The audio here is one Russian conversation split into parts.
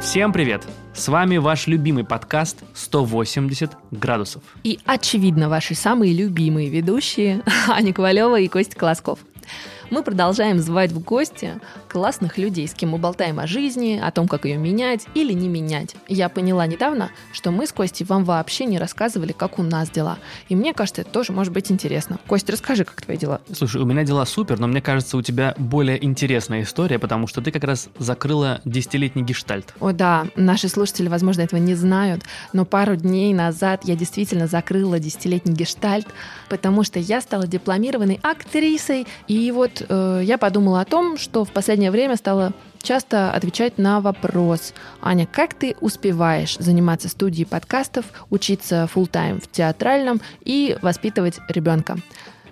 Всем привет! С вами ваш любимый подкаст «180 градусов». И, очевидно, ваши самые любимые ведущие Аня Ковалева и Костя Колосков мы продолжаем звать в гости классных людей, с кем мы болтаем о жизни, о том, как ее менять или не менять. Я поняла недавно, что мы с Костей вам вообще не рассказывали, как у нас дела. И мне кажется, это тоже может быть интересно. Костя, расскажи, как твои дела? Слушай, у меня дела супер, но мне кажется, у тебя более интересная история, потому что ты как раз закрыла десятилетний гештальт. О да, наши слушатели, возможно, этого не знают, но пару дней назад я действительно закрыла десятилетний гештальт, потому что я стала дипломированной актрисой, и вот э, я подумала о том, что в последнее время стала часто отвечать на вопрос. Аня, как ты успеваешь заниматься студией подкастов, учиться full тайм в театральном и воспитывать ребенка?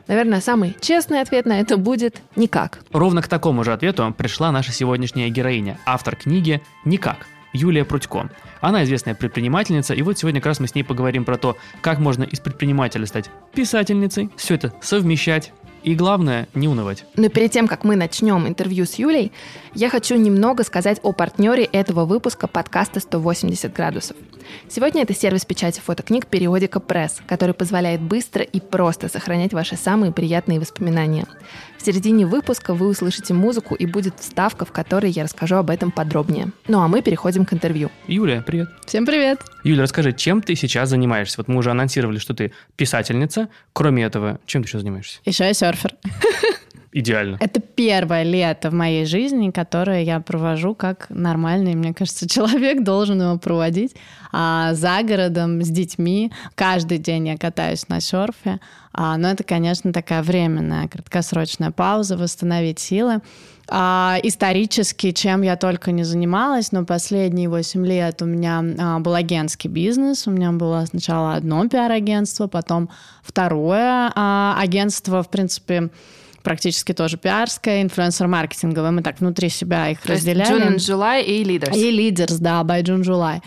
Наверное, самый честный ответ на это будет «никак». Ровно к такому же ответу пришла наша сегодняшняя героиня, автор книги «Никак». Юлия Прудько. Она известная предпринимательница, и вот сегодня как раз мы с ней поговорим про то, как можно из предпринимателя стать писательницей, все это совмещать, и главное, не унывать. Но перед тем, как мы начнем интервью с Юлей, я хочу немного сказать о партнере этого выпуска подкаста «180 градусов». Сегодня это сервис печати фотокниг периодика Пресс, который позволяет быстро и просто сохранять ваши самые приятные воспоминания. В середине выпуска вы услышите музыку и будет вставка, в которой я расскажу об этом подробнее. Ну а мы переходим к интервью. Юлия, привет. Всем привет. Юля, расскажи, чем ты сейчас занимаешься? Вот мы уже анонсировали, что ты писательница. Кроме этого, чем ты еще занимаешься? Еще я серфер. Идеально. Это первое лето в моей жизни, которое я провожу как нормальный, мне кажется, человек должен его проводить. А за городом с детьми каждый день я катаюсь на серфе. А, но это, конечно, такая временная, краткосрочная пауза, восстановить силы. А, исторически, чем я только не занималась, но последние 8 лет у меня а, был агентский бизнес. У меня было сначала одно пиар-агентство, потом второе а, агентство, в принципе, практически тоже пиарская, инфлюенсер-маркетинговая. Мы так внутри себя их То разделяли. June and July и Leaders. И Leaders, да, by June July.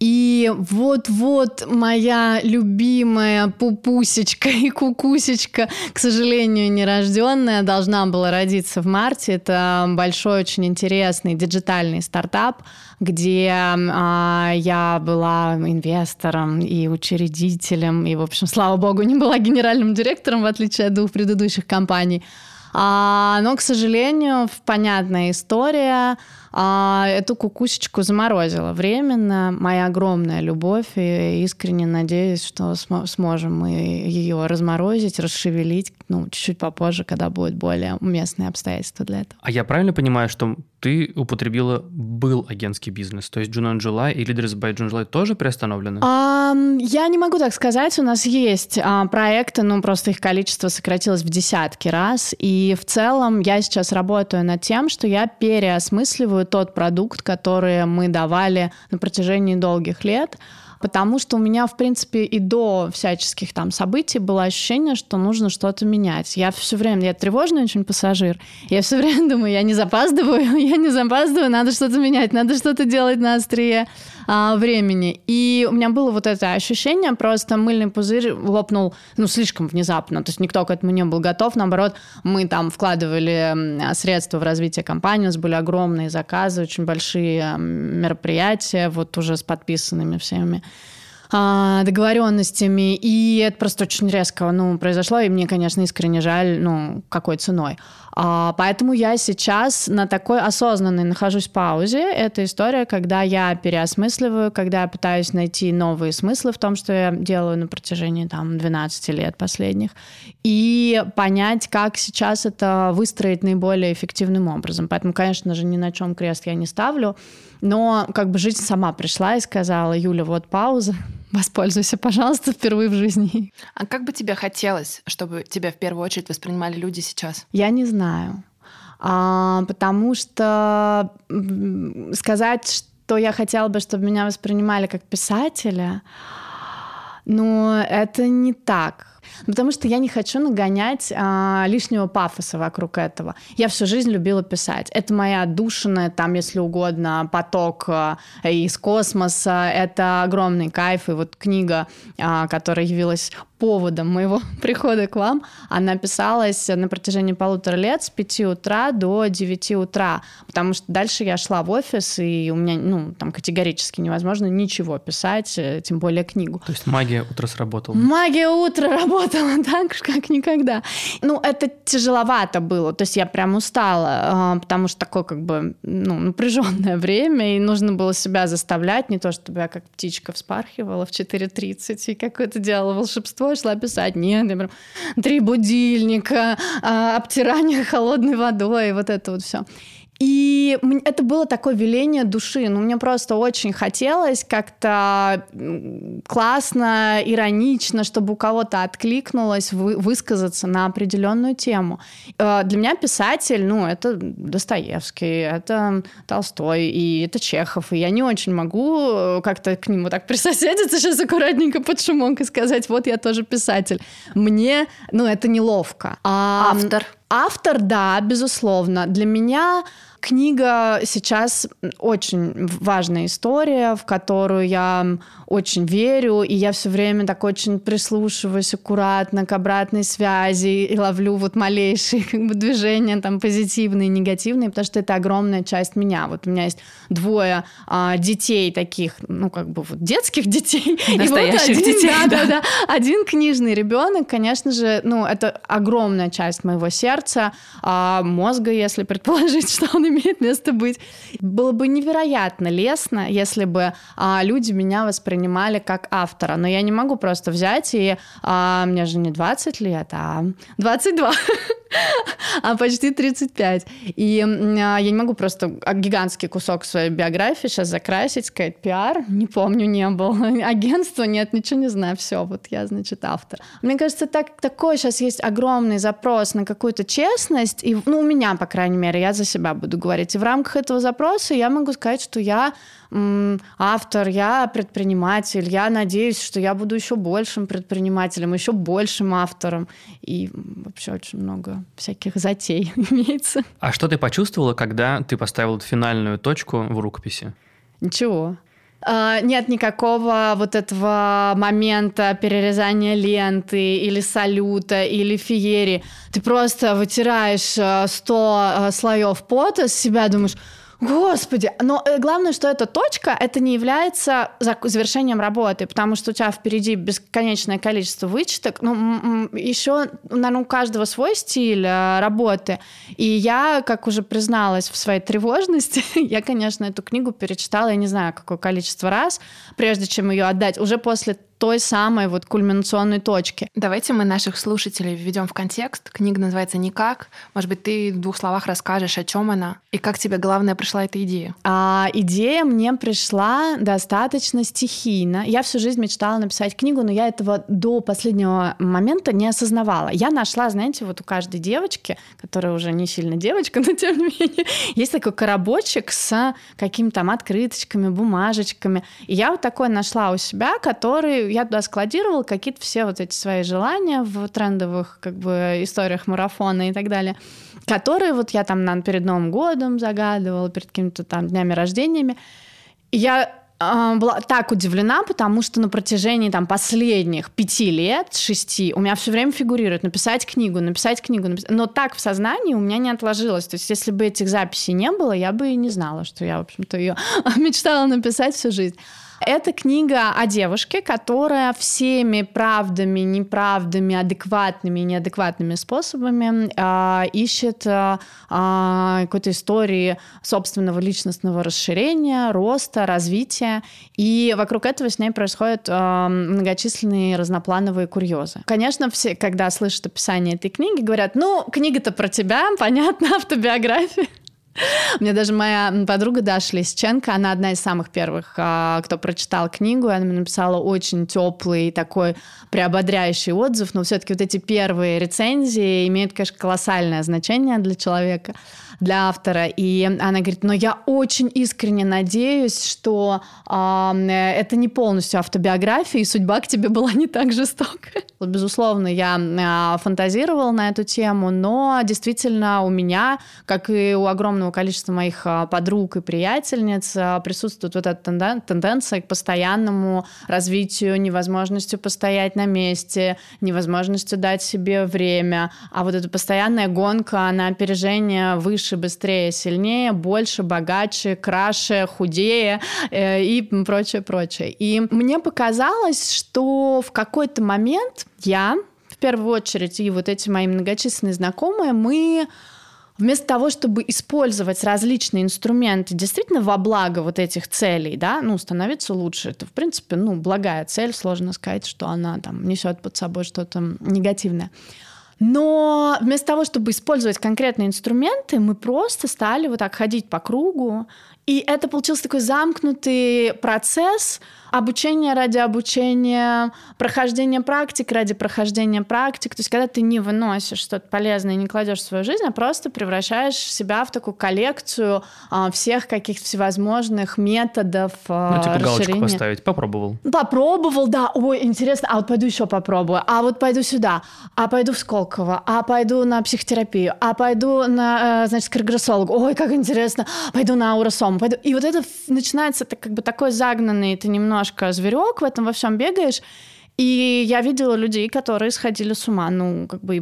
И вот-вот моя любимая пупусечка и кукусечка, к сожалению, нерожденная, должна была родиться в марте. Это большой, очень интересный диджитальный стартап, где а, я была инвестором и учредителем, и, в общем, слава богу, не была генеральным директором, в отличие от двух предыдущих компаний. А, но, к сможению, понятная история. А, эту кукусечку заморозила временно. Моя огромная любовь, и искренне надеюсь, что см- сможем мы ее разморозить, расшевелить, ну, чуть-чуть попозже, когда будут более уместные обстоятельства для этого. А я правильно понимаю, что ты употребила был агентский бизнес, то есть and July и Leaders by July тоже приостановлены? А, я не могу так сказать. У нас есть а, проекты, но просто их количество сократилось в десятки раз. И в целом я сейчас работаю над тем, что я переосмысливаю тот продукт, который мы давали на протяжении долгих лет потому что у меня, в принципе, и до всяческих там событий было ощущение, что нужно что-то менять. Я все время, я тревожный очень пассажир, я все время думаю, я не запаздываю, я не запаздываю, надо что-то менять, надо что-то делать на острие а, времени. И у меня было вот это ощущение, просто мыльный пузырь лопнул, ну, слишком внезапно, то есть никто к этому не был готов, наоборот, мы там вкладывали средства в развитие компании, у нас были огромные заказы, очень большие мероприятия, вот уже с подписанными всеми а, договоренностями, и это просто очень резко ну, произошло, и мне, конечно, искренне жаль, ну, какой ценой. А, поэтому я сейчас на такой осознанной нахожусь паузе. Это история, когда я переосмысливаю, когда я пытаюсь найти новые смыслы в том, что я делаю на протяжении там, 12 лет последних, и понять, как сейчас это выстроить наиболее эффективным образом. Поэтому, конечно же, ни на чем крест я не ставлю, но как бы жизнь сама пришла и сказала, Юля, вот пауза, воспользуйся, пожалуйста, впервые в жизни. А как бы тебе хотелось, чтобы тебя в первую очередь воспринимали люди сейчас? Я не знаю. А, потому что сказать, что я хотела бы, чтобы меня воспринимали как писателя, ну, это не так. Потому что я не хочу нагонять а, лишнего пафоса вокруг этого. Я всю жизнь любила писать. Это моя отдушина, там, если угодно, поток а, из космоса. Это огромный кайф. И вот книга, а, которая явилась поводом моего прихода к вам, она писалась на протяжении полутора лет с 5 утра до 9 утра, потому что дальше я шла в офис, и у меня, ну, там категорически невозможно ничего писать, э, тем более книгу. То есть магия утра сработала? Магия утра работала так, как никогда. Ну, это тяжеловато было, то есть я прям устала, а, потому что такое как бы, ну, напряженное время, и нужно было себя заставлять, не то чтобы я как птичка вспархивала в 4.30 и какое-то делала волшебство, такое шла писать. Нет, я прям три будильника, а, обтирание холодной водой, вот это вот все. И это было такое веление души. Ну, мне просто очень хотелось как-то классно, иронично, чтобы у кого-то откликнулось вы, высказаться на определенную тему. Э, для меня писатель, ну, это Достоевский, это Толстой, и это Чехов. И я не очень могу э, как-то к нему так присоседиться сейчас аккуратненько под шумок и сказать, вот я тоже писатель. Мне, ну, это неловко. А, Автор. Автор, да, безусловно. Для меня Книга сейчас очень важная история, в которую я очень верю, и я все время так очень прислушиваюсь аккуратно к обратной связи и ловлю вот малейшие как бы, движения там позитивные, негативные, потому что это огромная часть меня. Вот у меня есть двое а, детей таких, ну как бы вот детских детей, настоящих вот один, детей, да, да, да, один книжный ребенок, конечно же, ну это огромная часть моего сердца, а, мозга, если предположить, что он имеет место быть. Было бы невероятно лестно, если бы а, люди меня воспринимали как автора. Но я не могу просто взять и... А, мне же не 20 лет, а 22. а почти 35. И а, я не могу просто гигантский кусок своей биографии сейчас закрасить, сказать, пиар, не помню, не был. Агентство, нет, ничего не знаю, все, вот я, значит, автор. Мне кажется, так, такой сейчас есть огромный запрос на какую-то честность, и, ну, у меня, по крайней мере, я за себя буду говорить. И в рамках этого запроса я могу сказать, что я автор, я предприниматель, я надеюсь, что я буду еще большим предпринимателем, еще большим автором. И вообще очень много всяких затей имеется. А что ты почувствовала, когда ты поставила финальную точку в рукописи? Ничего. Uh, нет никакого вот этого момента перерезания ленты или салюта или феерии. Ты просто вытираешь э, сто uh, слоев пота с себя, думаешь, Господи, но э, главное, что эта точка, это не является завершением работы, потому что у тебя впереди бесконечное количество вычеток. Ну, еще, наверное, у каждого свой стиль э, работы. И я, как уже призналась в своей тревожности, я, конечно, эту книгу перечитала, я не знаю, какое количество раз, прежде чем ее отдать. Уже после той самой вот кульминационной точки. Давайте мы наших слушателей введем в контекст. Книга называется «Никак». Может быть, ты в двух словах расскажешь, о чем она и как тебе, главное, пришла эта идея? А, идея мне пришла достаточно стихийно. Я всю жизнь мечтала написать книгу, но я этого до последнего момента не осознавала. Я нашла, знаете, вот у каждой девочки, которая уже не сильно девочка, но тем не менее, есть такой коробочек с какими-то там открыточками, бумажечками. И я вот такой нашла у себя, который я туда складировала какие-то все вот эти свои желания в трендовых как бы историях марафона и так далее, которые вот я там на, перед Новым годом загадывала, перед какими-то там днями рождениями. Я э, была так удивлена, потому что на протяжении там последних пяти лет, шести, у меня все время фигурирует написать книгу, написать книгу, написать... но так в сознании у меня не отложилось. То есть если бы этих записей не было, я бы и не знала, что я, в общем-то, ее мечтала написать всю жизнь. Это книга о девушке, которая всеми правдами, неправдами, адекватными и неадекватными способами э, ищет э, какой-то истории собственного личностного расширения, роста, развития. И вокруг этого с ней происходят э, многочисленные разноплановые курьезы. Конечно, все, когда слышат описание этой книги, говорят, ну, книга-то про тебя, понятно, автобиография. У меня даже моя подруга Даша Лисченко, она одна из самых первых, а, кто прочитал книгу, она мне написала очень теплый такой приободряющий отзыв, но все-таки вот эти первые рецензии имеют, конечно, колоссальное значение для человека. Для автора. И она говорит, но я очень искренне надеюсь, что э, это не полностью автобиография, и судьба к тебе была не так жестока. Безусловно, я э, фантазировала на эту тему, но действительно у меня, как и у огромного количества моих подруг и приятельниц, присутствует вот эта тенденция к постоянному развитию, невозможностью постоять на месте, невозможностью дать себе время, а вот эта постоянная гонка на опережение выше, быстрее, сильнее, больше, богаче, краше, худее э, и прочее, прочее. И мне показалось, что в какой-то момент я, в первую очередь, и вот эти мои многочисленные знакомые, мы вместо того, чтобы использовать различные инструменты действительно во благо вот этих целей, да, ну, становиться лучше, это, в принципе, ну, благая цель, сложно сказать, что она там несет под собой что-то негативное. Но вместо того, чтобы использовать конкретные инструменты, мы просто стали вот так ходить по кругу. И это получился такой замкнутый процесс, обучение ради обучения, прохождение практик ради прохождения практик. То есть, когда ты не выносишь что-то полезное и не кладешь в свою жизнь, а просто превращаешь себя в такую коллекцию а, всех каких-то всевозможных методов а, Ну, типа галочку поставить. Попробовал. Попробовал, да. Ой, интересно. А вот пойду еще попробую. А вот пойду сюда. А пойду в Сколково. А пойду на психотерапию. А пойду на, э, значит, к регрессологу. Ой, как интересно. Пойду на ауросом. Пойду. И вот это начинается это как бы такой загнанный, ты немного немножко зверек в этом во всем бегаешь. И я видела людей, которые сходили с ума, ну, как бы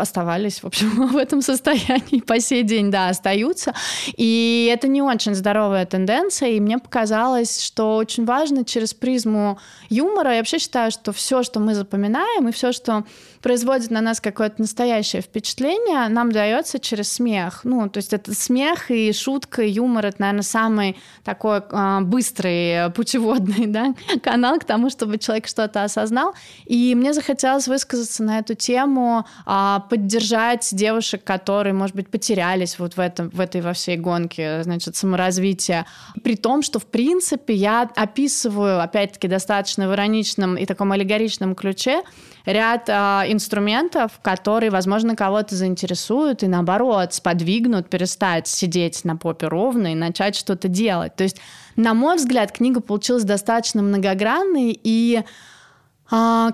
оставались, в общем, в этом состоянии по сей день, да, остаются. И это не очень здоровая тенденция, и мне показалось, что очень важно через призму юмора, я вообще считаю, что все, что мы запоминаем, и все, что производит на нас какое-то настоящее впечатление, нам дается через смех. Ну, то есть это смех и шутка, и юмор — это, наверное, самый такой э, быстрый путеводный да, канал к тому, чтобы человек что-то осознал. И мне захотелось высказаться на эту тему, э, поддержать девушек, которые, может быть, потерялись вот в, этом, в этой во всей гонке, значит, саморазвития. При том, что, в принципе, я описываю, опять-таки, достаточно в ироничном и таком аллегоричном ключе ряд э, инструментов, которые, возможно, кого-то заинтересуют и, наоборот, сподвигнут перестать сидеть на попе ровно и начать что-то делать. То есть, на мой взгляд, книга получилась достаточно многогранной, и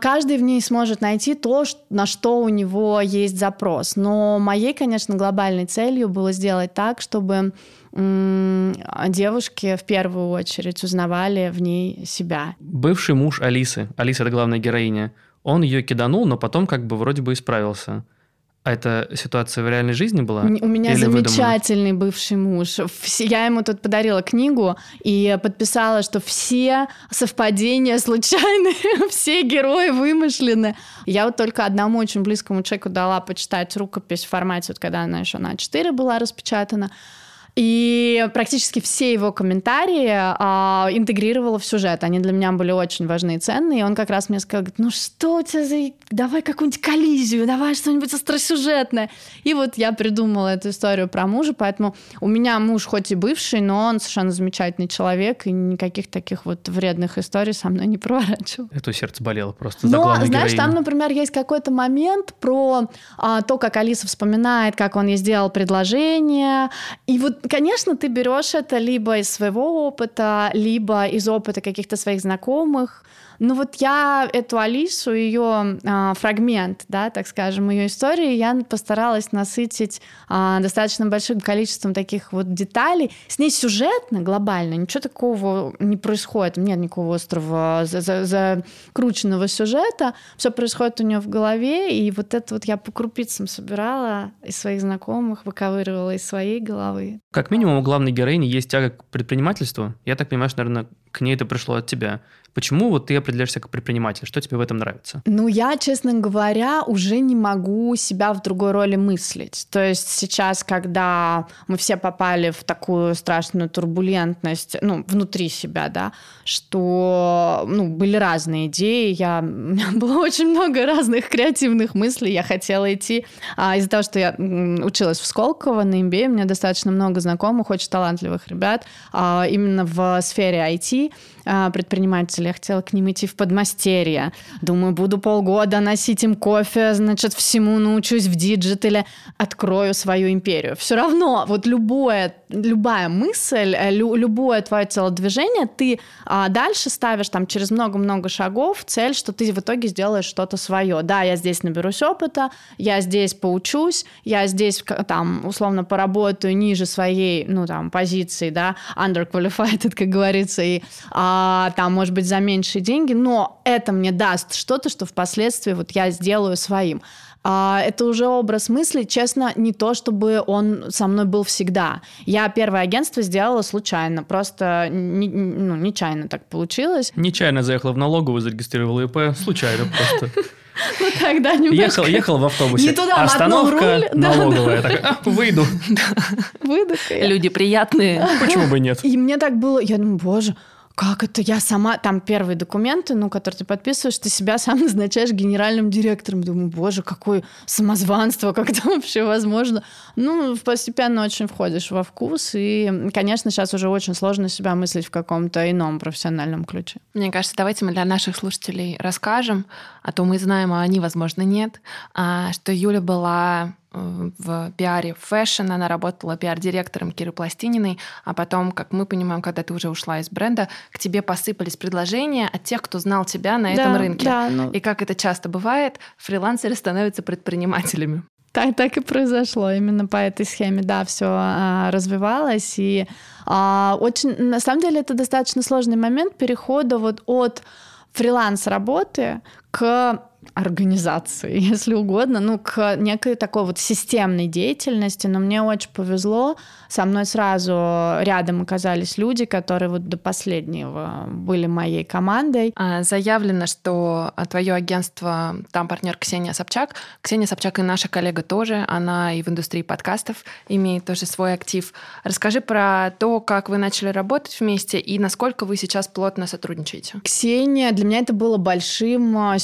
каждый в ней сможет найти то, на что у него есть запрос. Но моей, конечно, глобальной целью было сделать так, чтобы девушки в первую очередь узнавали в ней себя. Бывший муж Алисы, Алиса это главная героиня, он ее киданул, но потом как бы вроде бы исправился. А эта ситуация в реальной жизни была? У меня Или замечательный выдуманный? бывший муж. Я ему тут подарила книгу и подписала, что все совпадения случайные, все герои вымышлены. Я вот только одному очень близкому человеку дала почитать рукопись в формате, вот когда она еще на А4 была распечатана. И практически все его комментарии а, интегрировала в сюжет. Они для меня были очень важны и ценные. И он как раз мне сказал, ну что у тебя за... Давай какую-нибудь коллизию, давай что-нибудь остросюжетное. И вот я придумала эту историю про мужа, поэтому у меня муж хоть и бывший, но он совершенно замечательный человек, и никаких таких вот вредных историй со мной не проворачивал. Это сердце болело просто за Но, знаешь, героиню. там, например, есть какой-то момент про а, то, как Алиса вспоминает, как он ей сделал предложение. И вот конечно, ты берешь это либо из своего опыта, либо из опыта каких-то своих знакомых, ну вот я эту Алису, ее а, фрагмент, да, так скажем, ее истории, я постаралась насытить а, достаточно большим количеством таких вот деталей. С ней сюжетно, глобально, ничего такого не происходит. Нет никакого острого закрученного сюжета. Все происходит у нее в голове, и вот это вот я по крупицам собирала из своих знакомых, выковыривала из своей головы. Как минимум у главной героини есть тяга к предпринимательству. Я так понимаю, что, наверное, к ней это пришло от тебя. Почему вот ты определяешься как предприниматель? Что тебе в этом нравится? Ну, я, честно говоря, уже не могу себя в другой роли мыслить. То есть сейчас, когда мы все попали в такую страшную турбулентность, ну, внутри себя, да, что, ну, были разные идеи, я, у меня было очень много разных креативных мыслей, я хотела идти. А из-за того, что я училась в Сколково на MBA, у меня достаточно много знакомых, очень талантливых ребят, а, именно в сфере IT, а, предприниматели. Я хотела к ним идти в подмастерье. Думаю, буду полгода носить им кофе, значит, всему научусь в диджитале, открою свою империю. Все равно, вот любое, любая мысль, э, лю, любое твое телодвижение, ты а, дальше ставишь там через много-много шагов цель, что ты в итоге сделаешь что-то свое. Да, я здесь наберусь опыта, я здесь поучусь, я здесь там условно поработаю ниже своей, ну там, позиции, да, underqualified, как говорится, и а, там, может быть, за меньшие деньги, но это мне даст что-то, что впоследствии вот я сделаю своим. А, это уже образ мысли, честно, не то, чтобы он со мной был всегда. Я первое агентство сделала случайно, просто не, ну, нечаянно так получилось. Нечаянно заехала в налоговую, зарегистрировала ИП, случайно просто. Ну, тогда немножко... Ехал, ехал в автобусе. Не туда, Остановка руль. налоговая. Да, да. Так, а, выйду. Выйду. Люди приятные. Почему бы нет? И мне так было, я думаю, боже, как это я сама, там первые документы, ну, которые ты подписываешь, ты себя сам назначаешь генеральным директором. Думаю, боже, какое самозванство, как это вообще возможно? Ну, постепенно очень входишь во вкус, и, конечно, сейчас уже очень сложно себя мыслить в каком-то ином профессиональном ключе. Мне кажется, давайте мы для наших слушателей расскажем, а то мы знаем, а они, возможно, нет, а, что Юля была в пиаре fashion, она работала пиар-директором Киры Пластининой, а потом, как мы понимаем, когда ты уже ушла из бренда, к тебе посыпались предложения от тех, кто знал тебя на да, этом рынке. Да, ну... И как это часто бывает, фрилансеры становятся предпринимателями. Так, так и произошло. Именно по этой схеме, да, все а, развивалось. И а, очень, на самом деле, это достаточно сложный момент перехода вот от фриланс-работы к организации, если угодно, ну, к некой такой вот системной деятельности, но мне очень повезло, со мной сразу рядом оказались люди, которые вот до последнего были моей командой. А, заявлено, что твое агентство, там партнер Ксения Собчак. Ксения Собчак и наша коллега тоже, она и в индустрии подкастов имеет тоже свой актив. Расскажи про то, как вы начали работать вместе и насколько вы сейчас плотно сотрудничаете. Ксения, для меня это было большим а,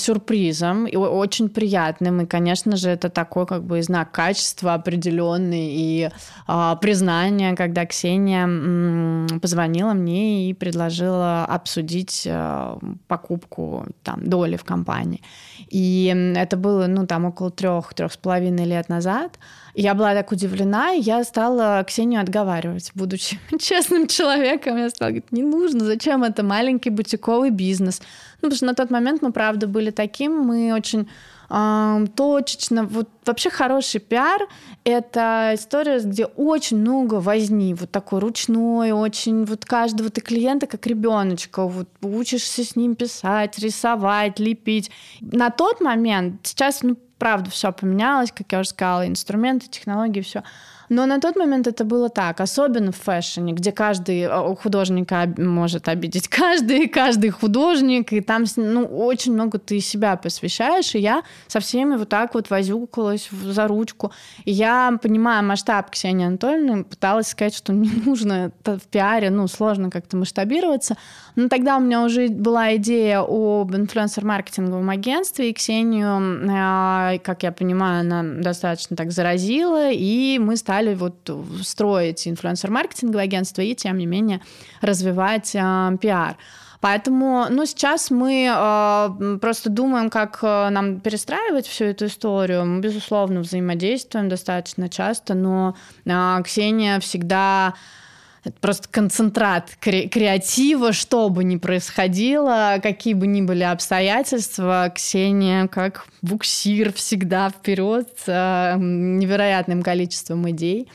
сюрпризом и очень приятным. И, конечно же, это такой как бы знак качества определенный и а, признание, когда Ксения м, позвонила мне и предложила обсудить а, покупку там, доли в компании. И это было, ну, там, около трех, трех с половиной лет назад. Я была так удивлена, и я стала Ксению отговаривать, будучи честным человеком. Я стала говорить, не нужно, зачем это маленький бутиковый бизнес? Ну, потому что на тот момент мы, правда, были таким, мы очень точечно, вот вообще хороший пиар — это история, где очень много возни, вот такой ручной, очень вот каждого ты клиента как ребеночка, вот учишься с ним писать, рисовать, лепить. На тот момент, сейчас, ну, правда, все поменялось, как я уже сказала, инструменты, технологии, все. Но на тот момент это было так, особенно в фэшне, где каждый э, художника может обидеть каждый, каждый художник, и там ну, очень много ты себя посвящаешь, и я со всеми вот так вот возюкалась за ручку. И я, понимая масштаб Ксении Анатольевны, пыталась сказать, что не нужно в пиаре, ну, сложно как-то масштабироваться. Но тогда у меня уже была идея об инфлюенсер-маркетинговом агентстве, и Ксению, э, как я понимаю, она достаточно так заразила, и мы стали стали вот строить инфлюенсер-маркетинговое агентство и, тем не менее, развивать э, пиар. Поэтому, ну, сейчас мы э, просто думаем, как э, нам перестраивать всю эту историю. Мы, безусловно, взаимодействуем достаточно часто, но э, Ксения всегда это просто концентрат кре- креатива, что бы ни происходило, какие бы ни были обстоятельства, Ксения как буксир всегда вперед э, невероятным количеством идей.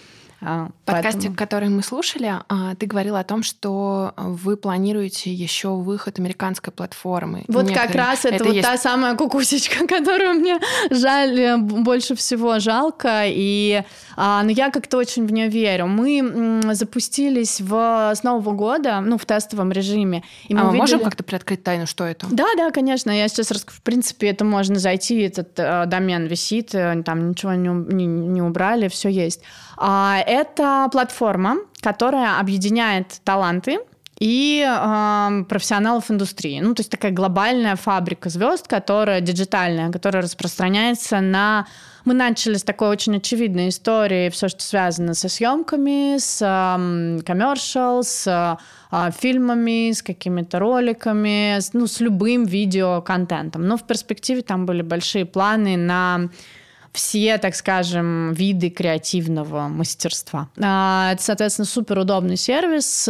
А, в подкасте, поэтому... который мы слушали, а, ты говорила о том, что вы планируете еще выход американской платформы. Вот Некоторые... как раз это, это вот есть... та самая кукусечка, которую мне жаль, э, больше всего жалко. И а, но я как-то очень в нее верю. Мы запустились в, с Нового года, ну, в тестовом режиме. И мы а мы можем как-то приоткрыть тайну, что это? Да, да, конечно. Я сейчас расскажу. В принципе, это можно зайти, этот э, домен висит, э, там ничего не, не, не убрали, все есть. А, это платформа, которая объединяет таланты и э, профессионалов индустрии. Ну, то есть такая глобальная фабрика звезд, которая диджитальная, которая распространяется на мы начали с такой очень очевидной истории, все, что связано со съемками, с коммершал, um, с uh, фильмами, с какими-то роликами, с, ну, с любым видеоконтентом. Но в перспективе там были большие планы на все, так скажем, виды креативного мастерства. Uh, это, соответственно, супер удобный сервис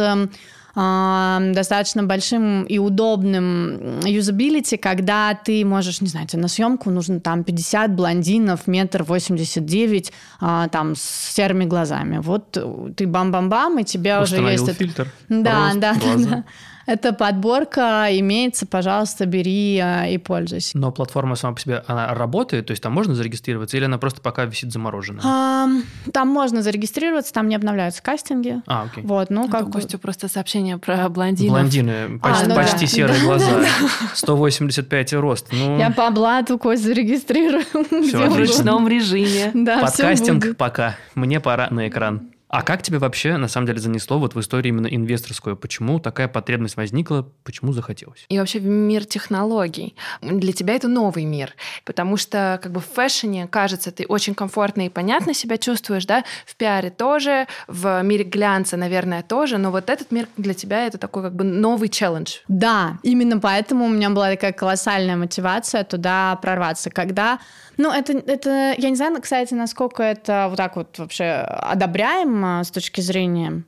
достаточно большим и удобным юзабилити, когда ты можешь, не знаю, на съемку нужно там 50 блондинов, метр восемьдесят девять, а, там с серыми глазами. Вот ты бам-бам-бам, и тебе уже есть... фильтр. Да, рост, да, да, да. Эта подборка имеется, пожалуйста, бери а, и пользуйся. Но платформа сама по себе, она работает? То есть там можно зарегистрироваться или она просто пока висит замороженная? А, там можно зарегистрироваться, там не обновляются кастинги. А, окей. Вот, ну, как. Костю просто сообщение про блондинов. Блондины, почти, а, ну почти да. серые да, глаза, да, да. 185 рост. Ну... Я по блату Кость зарегистрирую. Все, в ручном режиме. Да, Подкастинг пока. Мне пора на экран. А как тебе вообще, на самом деле, занесло вот в историю именно инвесторскую? Почему такая потребность возникла? Почему захотелось? И вообще в мир технологий. Для тебя это новый мир, потому что как бы в фэшне, кажется, ты очень комфортно и понятно себя чувствуешь, да? В пиаре тоже, в мире глянца, наверное, тоже, но вот этот мир для тебя это такой как бы новый челлендж. Да, именно поэтому у меня была такая колоссальная мотивация туда прорваться. Когда ну, это, это, я не знаю, кстати, насколько это вот так вот вообще одобряемо с точки зрения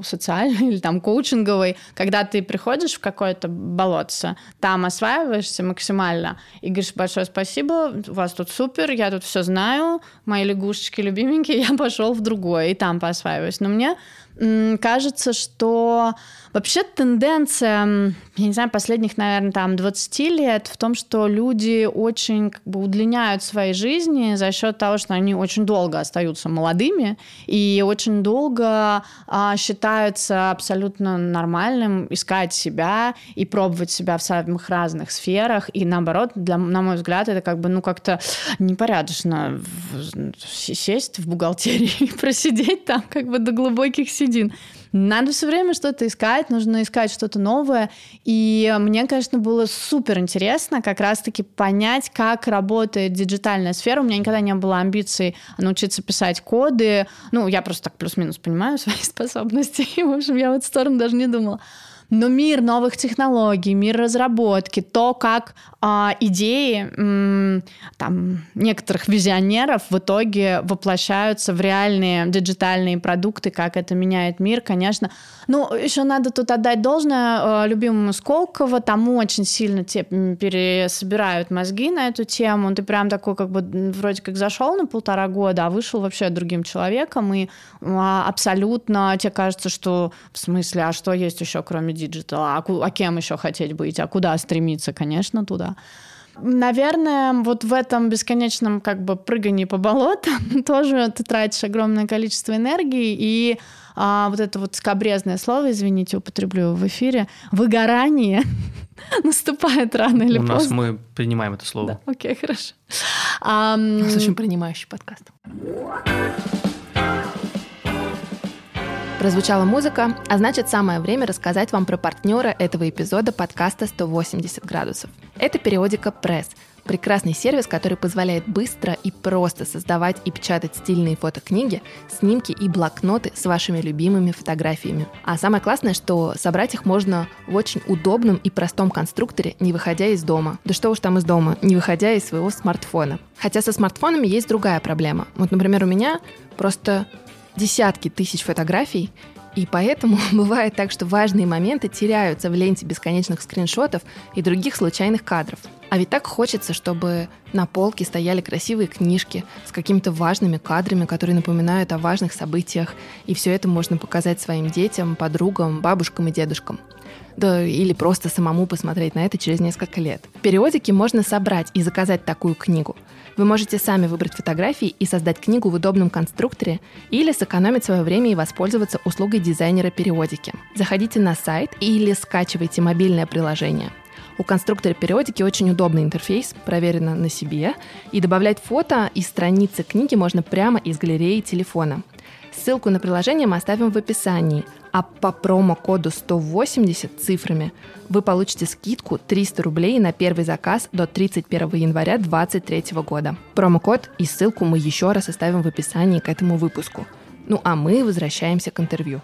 социальной или там коучинговой, когда ты приходишь в какое-то болотце, там осваиваешься максимально и говоришь большое спасибо, у вас тут супер, я тут все знаю, мои лягушечки любименькие, я пошел в другое и там поосваиваюсь. Но мне кажется, что вообще тенденция, я не знаю, последних, наверное, там 20 лет в том, что люди очень как бы удлиняют свои жизни за счет того, что они очень долго остаются молодыми и очень долго а, считаются абсолютно нормальным искать себя и пробовать себя в самых разных сферах. И наоборот, для, на мой взгляд, это как бы, ну, как-то непорядочно сесть в бухгалтерии и просидеть там как бы до глубоких седин. Надо все время что-то искать, нужно искать что-то новое. И мне, конечно, было супер интересно как раз-таки понять, как работает диджитальная сфера. У меня никогда не было амбиций научиться писать коды. Ну, я просто так плюс-минус понимаю свои способности. И, в общем, я в эту сторону даже не думала. Но мир новых технологий, мир разработки, то, как а, идеи м, там, некоторых визионеров в итоге воплощаются в реальные диджитальные продукты, как это меняет мир, конечно. Ну, еще надо тут отдать должное э, любимому Сколково, тому очень сильно те пересобирают мозги на эту тему. Ты прям такой, как бы, вроде как зашел на полтора года, а вышел вообще другим человеком, и а, абсолютно тебе кажется, что в смысле, а что есть еще, кроме диджитала, а, а кем еще хотеть быть, а куда стремиться, конечно, туда. Наверное, вот в этом бесконечном как бы прыгании по болотам тоже ты тратишь огромное количество энергии, и а, вот это вот скобрезное слово, извините, употреблю в эфире, выгорание наступает рано или поздно. У нас мы принимаем это слово. Да, окей, хорошо. А, У нас очень принимающий подкаст. Прозвучала музыка, а значит самое время рассказать вам про партнера этого эпизода подкаста «180 градусов». Это периодика «Пресс», прекрасный сервис, который позволяет быстро и просто создавать и печатать стильные фотокниги, снимки и блокноты с вашими любимыми фотографиями. А самое классное, что собрать их можно в очень удобном и простом конструкторе, не выходя из дома. Да что уж там из дома, не выходя из своего смартфона. Хотя со смартфонами есть другая проблема. Вот, например, у меня просто десятки тысяч фотографий, и поэтому бывает так, что важные моменты теряются в ленте бесконечных скриншотов и других случайных кадров. А ведь так хочется, чтобы на полке стояли красивые книжки с какими-то важными кадрами, которые напоминают о важных событиях. И все это можно показать своим детям, подругам, бабушкам и дедушкам. Да или просто самому посмотреть на это через несколько лет. В периодике можно собрать и заказать такую книгу – вы можете сами выбрать фотографии и создать книгу в удобном конструкторе или сэкономить свое время и воспользоваться услугой дизайнера периодики. Заходите на сайт или скачивайте мобильное приложение. У конструктора периодики очень удобный интерфейс, проверено на себе, и добавлять фото и страницы книги можно прямо из галереи телефона. Ссылку на приложение мы оставим в описании. А по промокоду 180 цифрами вы получите скидку 300 рублей на первый заказ до 31 января 2023 года. Промокод и ссылку мы еще раз оставим в описании к этому выпуску. Ну а мы возвращаемся к интервью.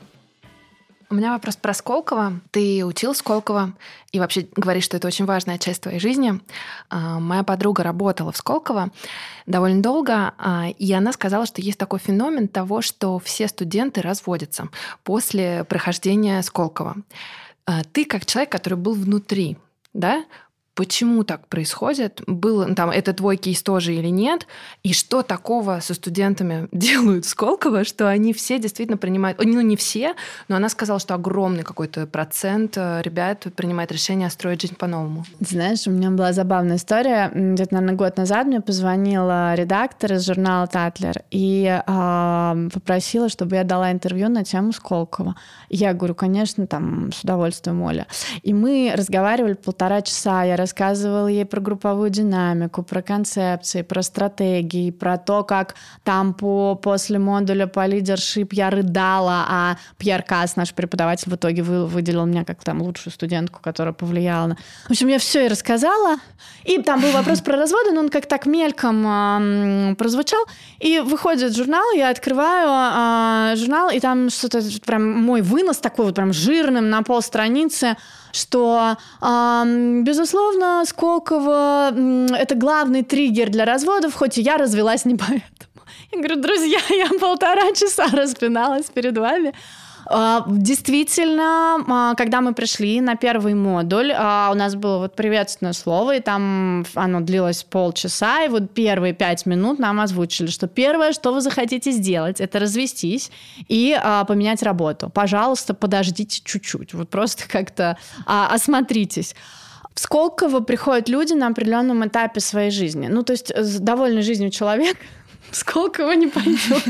У меня вопрос про Сколково. Ты учил Сколково и вообще говоришь, что это очень важная часть твоей жизни. А, моя подруга работала в Сколково довольно долго, а, и она сказала, что есть такой феномен того, что все студенты разводятся после прохождения Сколково. А, ты как человек, который был внутри, да, почему так происходит, был там это твой кейс тоже или нет, и что такого со студентами делают Сколково, что они все действительно принимают, ну не все, но она сказала, что огромный какой-то процент э, ребят принимает решение строить жизнь по-новому. Знаешь, у меня была забавная история. Где-то, наверное, год назад мне позвонила редактор из журнала «Татлер» и э, попросила, чтобы я дала интервью на тему Сколково. Я говорю, конечно, там, с удовольствием, Оля. И мы разговаривали полтора часа, я рассказывала ей про групповую динамику, про концепции, про стратегии, про то, как там по, после модуля по лидершип я рыдала, а Пьер Касс, наш преподаватель, в итоге вы, выделил меня как там лучшую студентку, которая повлияла на... В общем, я все ей рассказала. И там был вопрос про разводы, но он как так мельком э, прозвучал. И выходит журнал, я открываю э, журнал, и там что-то прям мой вынос такой вот прям жирным на пол страницы что, э, безусловно, Сколково – это главный триггер для разводов, хоть и я развелась не поэтому. Я говорю, друзья, я полтора часа распиналась перед вами. А, действительно, а, когда мы пришли на первый модуль, а, у нас было вот приветственное слово, и там оно длилось полчаса, и вот первые пять минут нам озвучили, что первое, что вы захотите сделать, это развестись и поменять работу. Пожалуйста, подождите чуть-чуть, вот просто как-то осмотритесь. В Сколково приходят люди на определенном этапе своей жизни. Ну, то есть довольный жизнью человек Сколково не пойдет.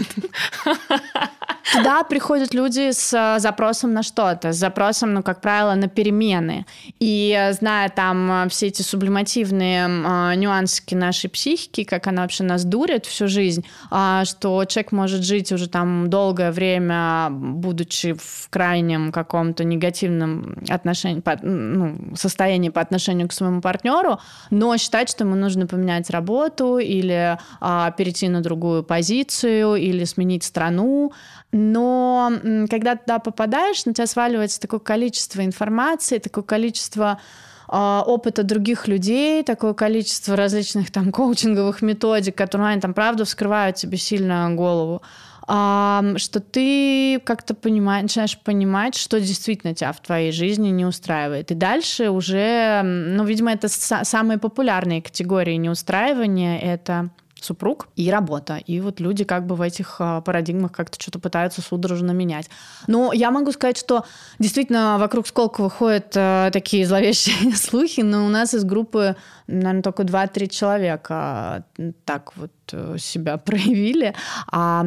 Туда приходят люди с э, запросом на что-то, с запросом, ну, как правило, на перемены. И э, зная там э, все эти сублимативные э, нюансики нашей психики, как она вообще нас дурит всю жизнь, э, что человек может жить уже там долгое время, будучи в крайнем каком-то негативном отношении, по, ну, состоянии по отношению к своему партнеру, но считать, что ему нужно поменять работу или э, перейти на другую позицию или сменить страну, но когда туда попадаешь, на тебя сваливается такое количество информации, такое количество а, опыта других людей, такое количество различных там коучинговых методик, которые они там правда вскрывают тебе сильно голову, что ты как-то понимаешь, начинаешь понимать, что действительно тебя в твоей жизни не устраивает. И дальше уже, ну, видимо, это самые популярные категории неустраивания — это супруг и работа. И вот люди как бы в этих а, парадигмах как-то что-то пытаются судорожно менять. Но я могу сказать, что действительно вокруг Сколково ходят э, такие зловещие слухи, но у нас из группы, наверное, только 2-3 человека так вот себя проявили, а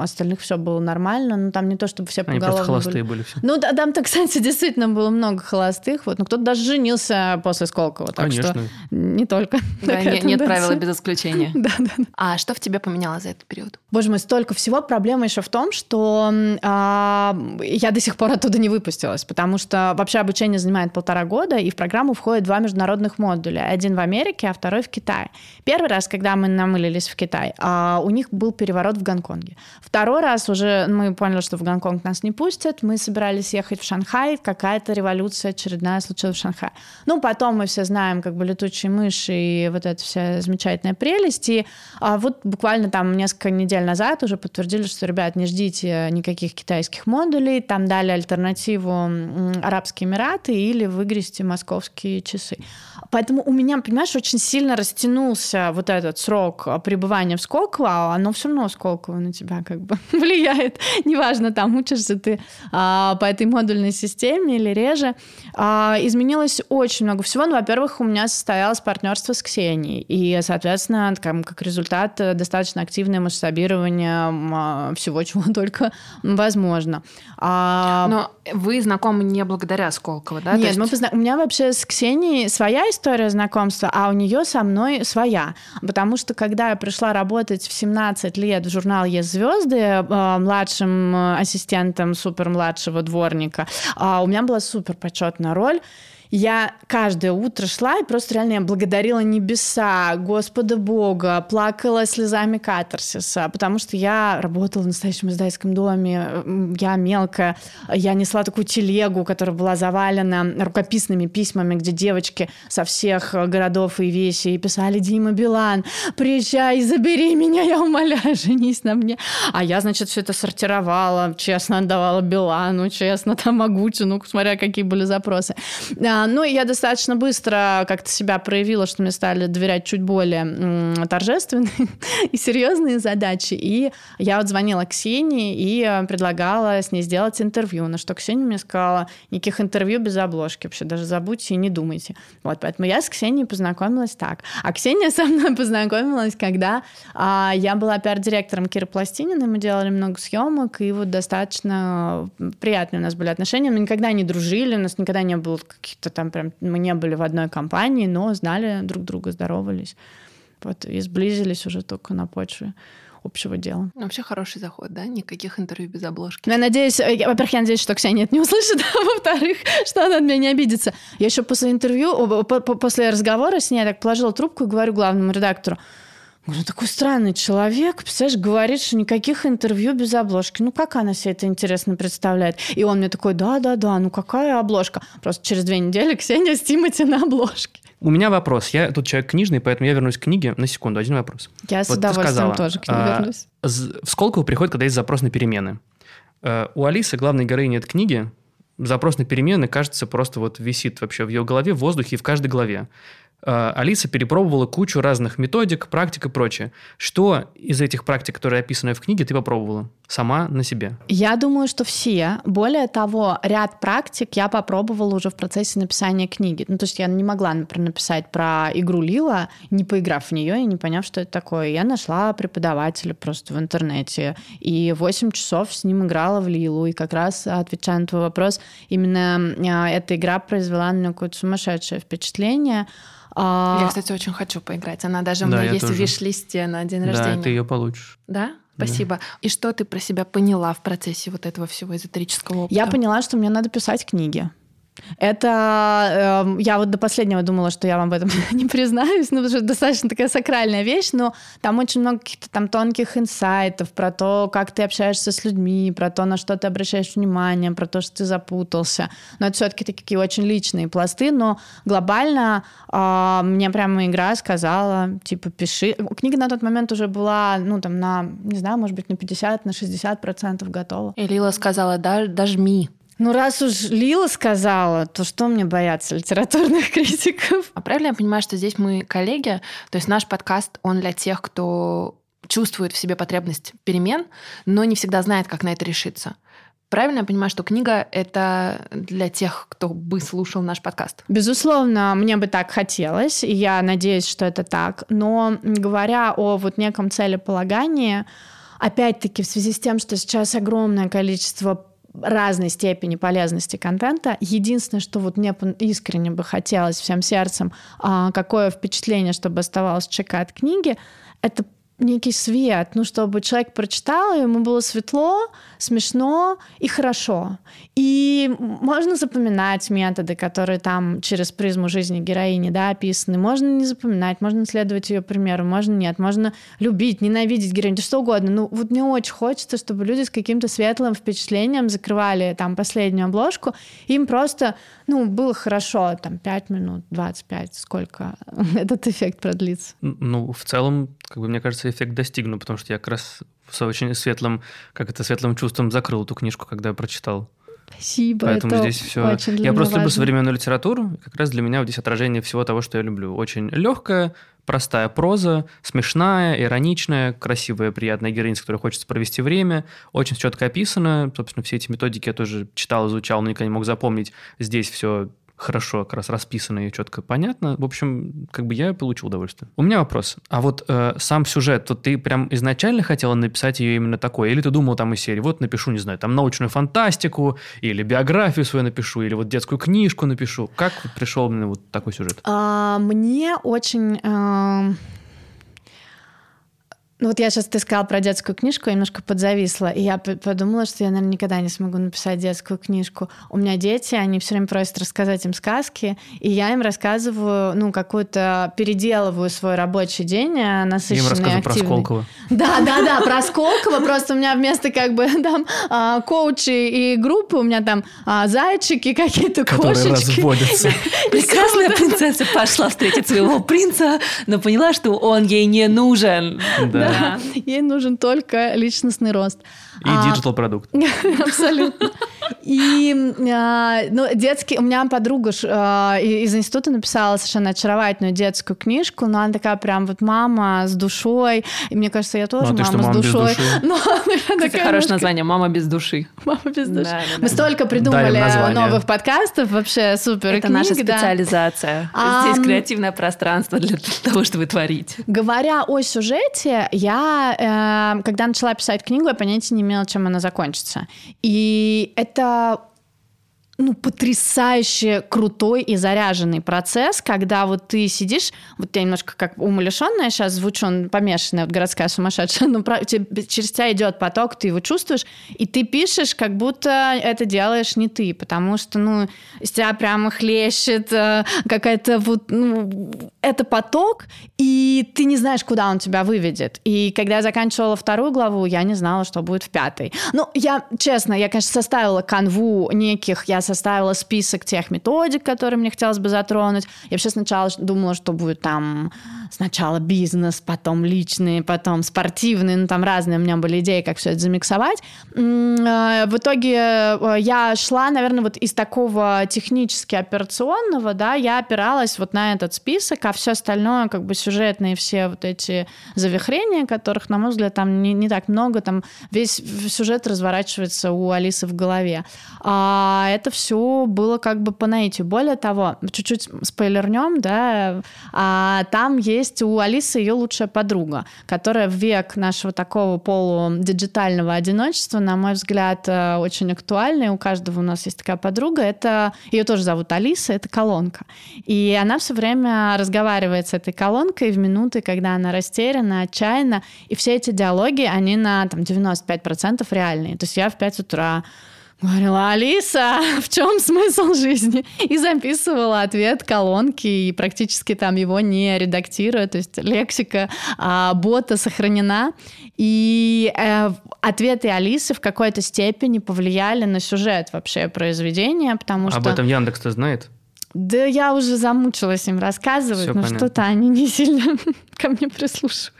остальных все было нормально. Ну, там не то, чтобы все Они просто холостые были. были все. Ну, да, там-то, кстати, действительно было много холостых. Вот, ну, кто-то даже женился после Сколково. Так Конечно. что не только. Да, нет, нет правила без исключения. да, да. А что в тебе поменялось за этот период? Боже мой, столько всего. Проблема еще в том, что а, я до сих пор оттуда не выпустилась, потому что вообще обучение занимает полтора года, и в программу входят два международных модуля. Один в Америке, а второй в Китае. Первый раз, когда мы намылились отправились в Китай, а у них был переворот в Гонконге. Второй раз уже мы поняли, что в Гонконг нас не пустят, мы собирались ехать в Шанхай, какая-то революция очередная случилась в Шанхае. Ну, потом мы все знаем, как бы летучие мыши и вот эта вся замечательная прелесть. И а вот буквально там несколько недель назад уже подтвердили, что, ребят, не ждите никаких китайских модулей, там дали альтернативу Арабские Эмираты или выгрести московские часы. Поэтому у меня, понимаешь, очень сильно растянулся вот этот срок пребывания в Сколково, а оно все равно Сколково на тебя как бы влияет. Неважно, там учишься ты а, по этой модульной системе или реже. А, изменилось очень много всего. Ну, во-первых, у меня состоялось партнерство с Ксенией. И, соответственно, как, как результат, достаточно активное масштабирование а, всего, чего только возможно. А... Но вы знакомы не благодаря Сколково, да? Нет, есть... мы позна... у меня вообще с Ксенией своя история знакомства, а у нее со мной своя. Потому что когда я пришла работать в 17 лет в журнал «Есть звезды» э, младшим э, ассистентом супер младшего дворника. А у меня была супер почетная роль я каждое утро шла и просто реально я благодарила небеса, Господа Бога, плакала слезами катарсиса, потому что я работала в настоящем издательском доме, я мелкая, я несла такую телегу, которая была завалена рукописными письмами, где девочки со всех городов и весей писали «Дима Билан, приезжай, забери меня, я умоляю, женись на мне». А я, значит, все это сортировала, честно отдавала Билану, честно там Агутину, смотря какие были запросы. А, ну, и я достаточно быстро как-то себя проявила, что мне стали доверять чуть более торжественные и серьезные задачи. И я вот звонила Ксении и э, предлагала с ней сделать интервью, на что Ксения мне сказала, никаких интервью без обложки вообще, даже забудьте и не думайте. Вот, поэтому я с Ксенией познакомилась так. А Ксения со мной познакомилась, когда а, я была пиар-директором Киры Пластининой, мы делали много съемок, и вот достаточно приятные у нас были отношения. Мы никогда не дружили, у нас никогда не было каких-то там прям мы не были в одной компании, но знали друг друга, здоровались. Вот, и сблизились уже только на почве общего дела. Вообще хороший заход, да? Никаких интервью без обложки. Ну, я надеюсь, э, я, во-первых, я надеюсь, что Ксения это не услышит, а во-вторых, что она от меня не обидится. Я еще после интервью, после разговора с ней, я так положила трубку и говорю главному редактору, Говорю, такой странный человек, представляешь, говорит, что никаких интервью без обложки. Ну, как она себе это интересно представляет? И он мне такой, да-да-да, ну какая обложка? Просто через две недели Ксения с Тимати на обложке. У меня вопрос. Я тут человек книжный, поэтому я вернусь к книге на секунду. Один вопрос. Я вот с удовольствием сказала, тоже к ней а, вернусь. В Сколково приходит, когда есть запрос на перемены. А, у Алисы, главной героини этой книги, запрос на перемены, кажется, просто вот висит вообще в ее голове, в воздухе и в каждой главе. Э, Алиса перепробовала кучу разных методик, практик и прочее. Что из этих практик, которые описаны в книге, ты попробовала сама на себе? Я думаю, что все. Более того, ряд практик я попробовала уже в процессе написания книги. Ну, то есть я не могла, например, написать про игру Лила, не поиграв в нее и не поняв, что это такое. Я нашла преподавателя просто в интернете и 8 часов с ним играла в Лилу. И как раз, отвечая на твой вопрос, именно э, эта игра произвела на меня какое-то сумасшедшее впечатление. А... Я, кстати, очень хочу поиграть. Она даже да, у меня есть тоже. в виш-листе на день рождения. Да, ты ее получишь. Да? Спасибо. Да. И что ты про себя поняла в процессе вот этого всего эзотерического опыта? Я поняла, что мне надо писать книги. Это э, я вот до последнего думала, что я вам в этом не признаюсь, ну, потому что это достаточно такая сакральная вещь, но там очень много каких-то там тонких инсайтов про то, как ты общаешься с людьми, про то, на что ты обращаешь внимание, про то, что ты запутался. Но это все-таки такие очень личные пласты, но глобально э, мне прямо игра сказала, типа, пиши. Книга на тот момент уже была, ну, там, на, не знаю, может быть, на 50, на 60 процентов готова. И Лила сказала, да, дожми. Ну, раз уж Лила сказала, то что мне бояться литературных критиков? А правильно я понимаю, что здесь мы коллеги? То есть наш подкаст, он для тех, кто чувствует в себе потребность перемен, но не всегда знает, как на это решиться. Правильно я понимаю, что книга — это для тех, кто бы слушал наш подкаст? Безусловно, мне бы так хотелось, и я надеюсь, что это так. Но говоря о вот неком целеполагании, опять-таки в связи с тем, что сейчас огромное количество разной степени полезности контента. Единственное, что вот мне искренне бы хотелось всем сердцем, а, какое впечатление, чтобы оставалось ЧК от книги, это некий свет, ну, чтобы человек прочитал, и ему было светло, смешно и хорошо. И можно запоминать методы, которые там через призму жизни героини да, описаны. Можно не запоминать, можно следовать ее примеру, можно нет. Можно любить, ненавидеть героиню, что угодно. Ну, вот мне очень хочется, чтобы люди с каким-то светлым впечатлением закрывали там последнюю обложку. Им просто, ну, было хорошо, там, 5 минут, 25, сколько этот эффект продлится. Ну, в целом, как бы, мне кажется, эффект достигну, потому что я как раз с очень светлым, как это, светлым чувством закрыл эту книжку, когда я прочитал. Спасибо. Поэтому это здесь все. Очень я просто важно. люблю современную литературу. Как раз для меня вот здесь отражение всего того, что я люблю. Очень легкая, простая проза, смешная, ироничная, красивая, приятная героиня, с которой хочется провести время, очень четко описана. Собственно, все эти методики я тоже читал, изучал, но никогда не мог запомнить. Здесь все хорошо как раз расписано и четко понятно. В общем, как бы я получил удовольствие. У меня вопрос. А вот э, сам сюжет, то ты прям изначально хотела написать ее именно такой? Или ты думал там из серии, вот напишу, не знаю, там научную фантастику, или биографию свою напишу, или вот детскую книжку напишу? Как пришел именно вот такой сюжет? А, мне очень... А Ну вот я сейчас, ты сказала про детскую книжку, я немножко подзависла, и я подумала, что я, наверное, никогда не смогу написать детскую книжку. У меня дети, они все время просят рассказать им сказки, и я им рассказываю, ну, какую-то, переделываю свой рабочий день, э, насыщенный, Им рассказываю про Сколково. Да, да, да, про Сколково, просто у меня вместо как бы там а, коучи и группы, у меня там а, зайчики, какие-то кошечки. разводятся. Прекрасная принцесса пошла встретить своего принца, но поняла, что он ей не нужен. Да. Ей нужен только личностный рост. И а, digital продукт. Абсолютно. И а, ну, детский, у меня подруга а, из института написала совершенно очаровательную детскую книжку, но она такая прям вот мама с душой. И мне кажется, я тоже ну, мама, с душой. Кстати, хорошее название «Мама без души». Мама без души. Мы столько придумали новых подкастов, вообще супер. Это наша специализация. Здесь креативное пространство для того, чтобы творить. Говоря о сюжете, я, э, когда начала писать книгу, я понятия не имела, чем она закончится. И это ну, потрясающе крутой и заряженный процесс, когда вот ты сидишь, вот я немножко как умалишенная сейчас звучу, он помешанная, вот городская сумасшедшая, но через тебя идет поток, ты его чувствуешь, и ты пишешь, как будто это делаешь не ты, потому что, ну, из тебя прямо хлещет э, какая-то вот, ну, это поток, и ты не знаешь, куда он тебя выведет. И когда я заканчивала вторую главу, я не знала, что будет в пятой. Ну, я, честно, я, конечно, составила канву неких, я составила список тех методик, которые мне хотелось бы затронуть. Я вообще сначала думала, что будет там сначала бизнес, потом личный, потом спортивный, ну там разные у меня были идеи, как все это замиксовать. Э, в итоге э, я шла, наверное, вот из такого технически операционного, да, я опиралась вот на этот список, а все остальное, как бы сюжетные все вот эти завихрения, которых, на мой взгляд, там не, не так много, там весь сюжет разворачивается у Алисы в голове. А это все было как бы по наитию. Более того, чуть-чуть спойлернем, да, а там есть у Алисы ее лучшая подруга, которая в век нашего такого полудиджитального одиночества, на мой взгляд, э, очень актуальна. И у каждого у нас есть такая подруга. Это ее тоже зовут Алиса, это колонка. И она все время разговаривает с этой колонкой в минуты, когда она растеряна, отчаянна. И все эти диалоги, они на там, 95% реальные. То есть я в 5 утра Говорила, Алиса, в чем смысл жизни? И записывала ответ колонки, и практически там его не редактируя, то есть лексика а, бота сохранена. И э, ответы Алисы в какой-то степени повлияли на сюжет вообще произведения, потому Об что... Об этом Яндекс-то знает? Да я уже замучилась им рассказывать, Всё но что-то они не сильно ко мне прислушиваются.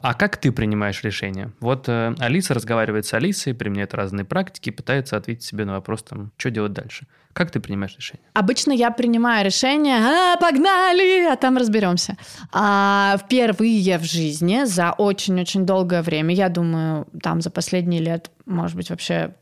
А как ты принимаешь решение? Вот э, Алиса разговаривает с Алисой, применяет разные практики, пытается ответить себе на вопрос, там, что делать дальше. Как ты принимаешь решение? Обычно я принимаю решение, а, погнали, а там разберемся. А впервые в жизни за очень-очень долгое время, я думаю, там за последние лет, может быть, вообще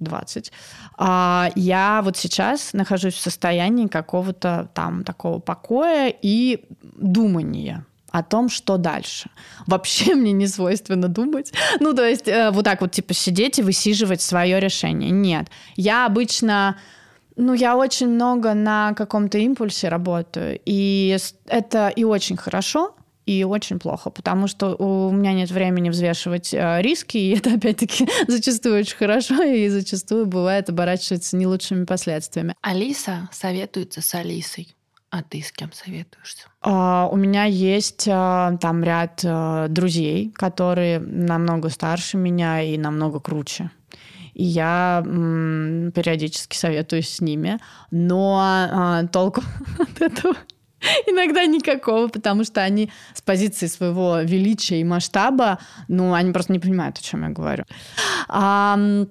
20. А я вот сейчас нахожусь в состоянии какого-то там такого покоя и думания о том, что дальше. Вообще мне не свойственно думать. Ну, то есть э, вот так вот типа сидеть и высиживать свое решение. Нет. Я обычно... Ну, я очень много на каком-то импульсе работаю, и это и очень хорошо, и очень плохо, потому что у меня нет времени взвешивать э, риски, и это, опять-таки, зачастую очень хорошо, и зачастую бывает оборачивается не лучшими последствиями. Алиса советуется с Алисой. А ты с кем советуешься? Uh, у меня есть uh, там ряд uh, друзей, которые намного старше меня и намного круче. И я м, периодически советуюсь с ними, но толку от этого иногда никакого, потому что они с позиции своего величия и масштаба, ну, они просто не понимают, о чем я говорю. Um,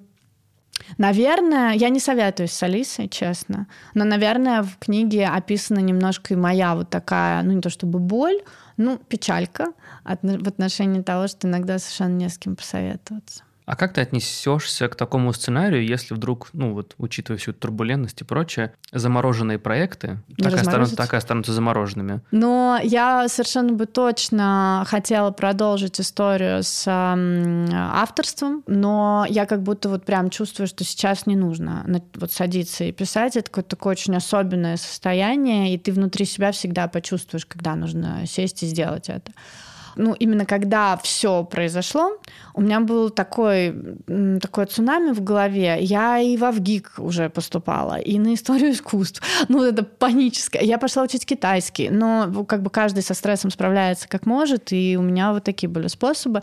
Наверное, я не советуюсь с Алисой, честно, но, наверное, в книге описана немножко и моя вот такая, ну не то чтобы боль, ну печалька в отношении того, что иногда совершенно не с кем посоветоваться. А как ты отнесешься к такому сценарию, если вдруг, ну вот, учитывая всю турбулентность и прочее, замороженные проекты так и, останутся, так и останутся замороженными? Но я совершенно бы точно хотела продолжить историю с э, авторством, но я как будто вот прям чувствую, что сейчас не нужно вот садиться и писать. Это какое-то такое очень особенное состояние, и ты внутри себя всегда почувствуешь, когда нужно сесть и сделать это. Ну, именно когда все произошло, у меня был такой, такое цунами в голове. Я и во ВГИК уже поступала, и на историю искусств. Ну, это паническое. Я пошла учить китайский, но как бы каждый со стрессом справляется как может, и у меня вот такие были способы.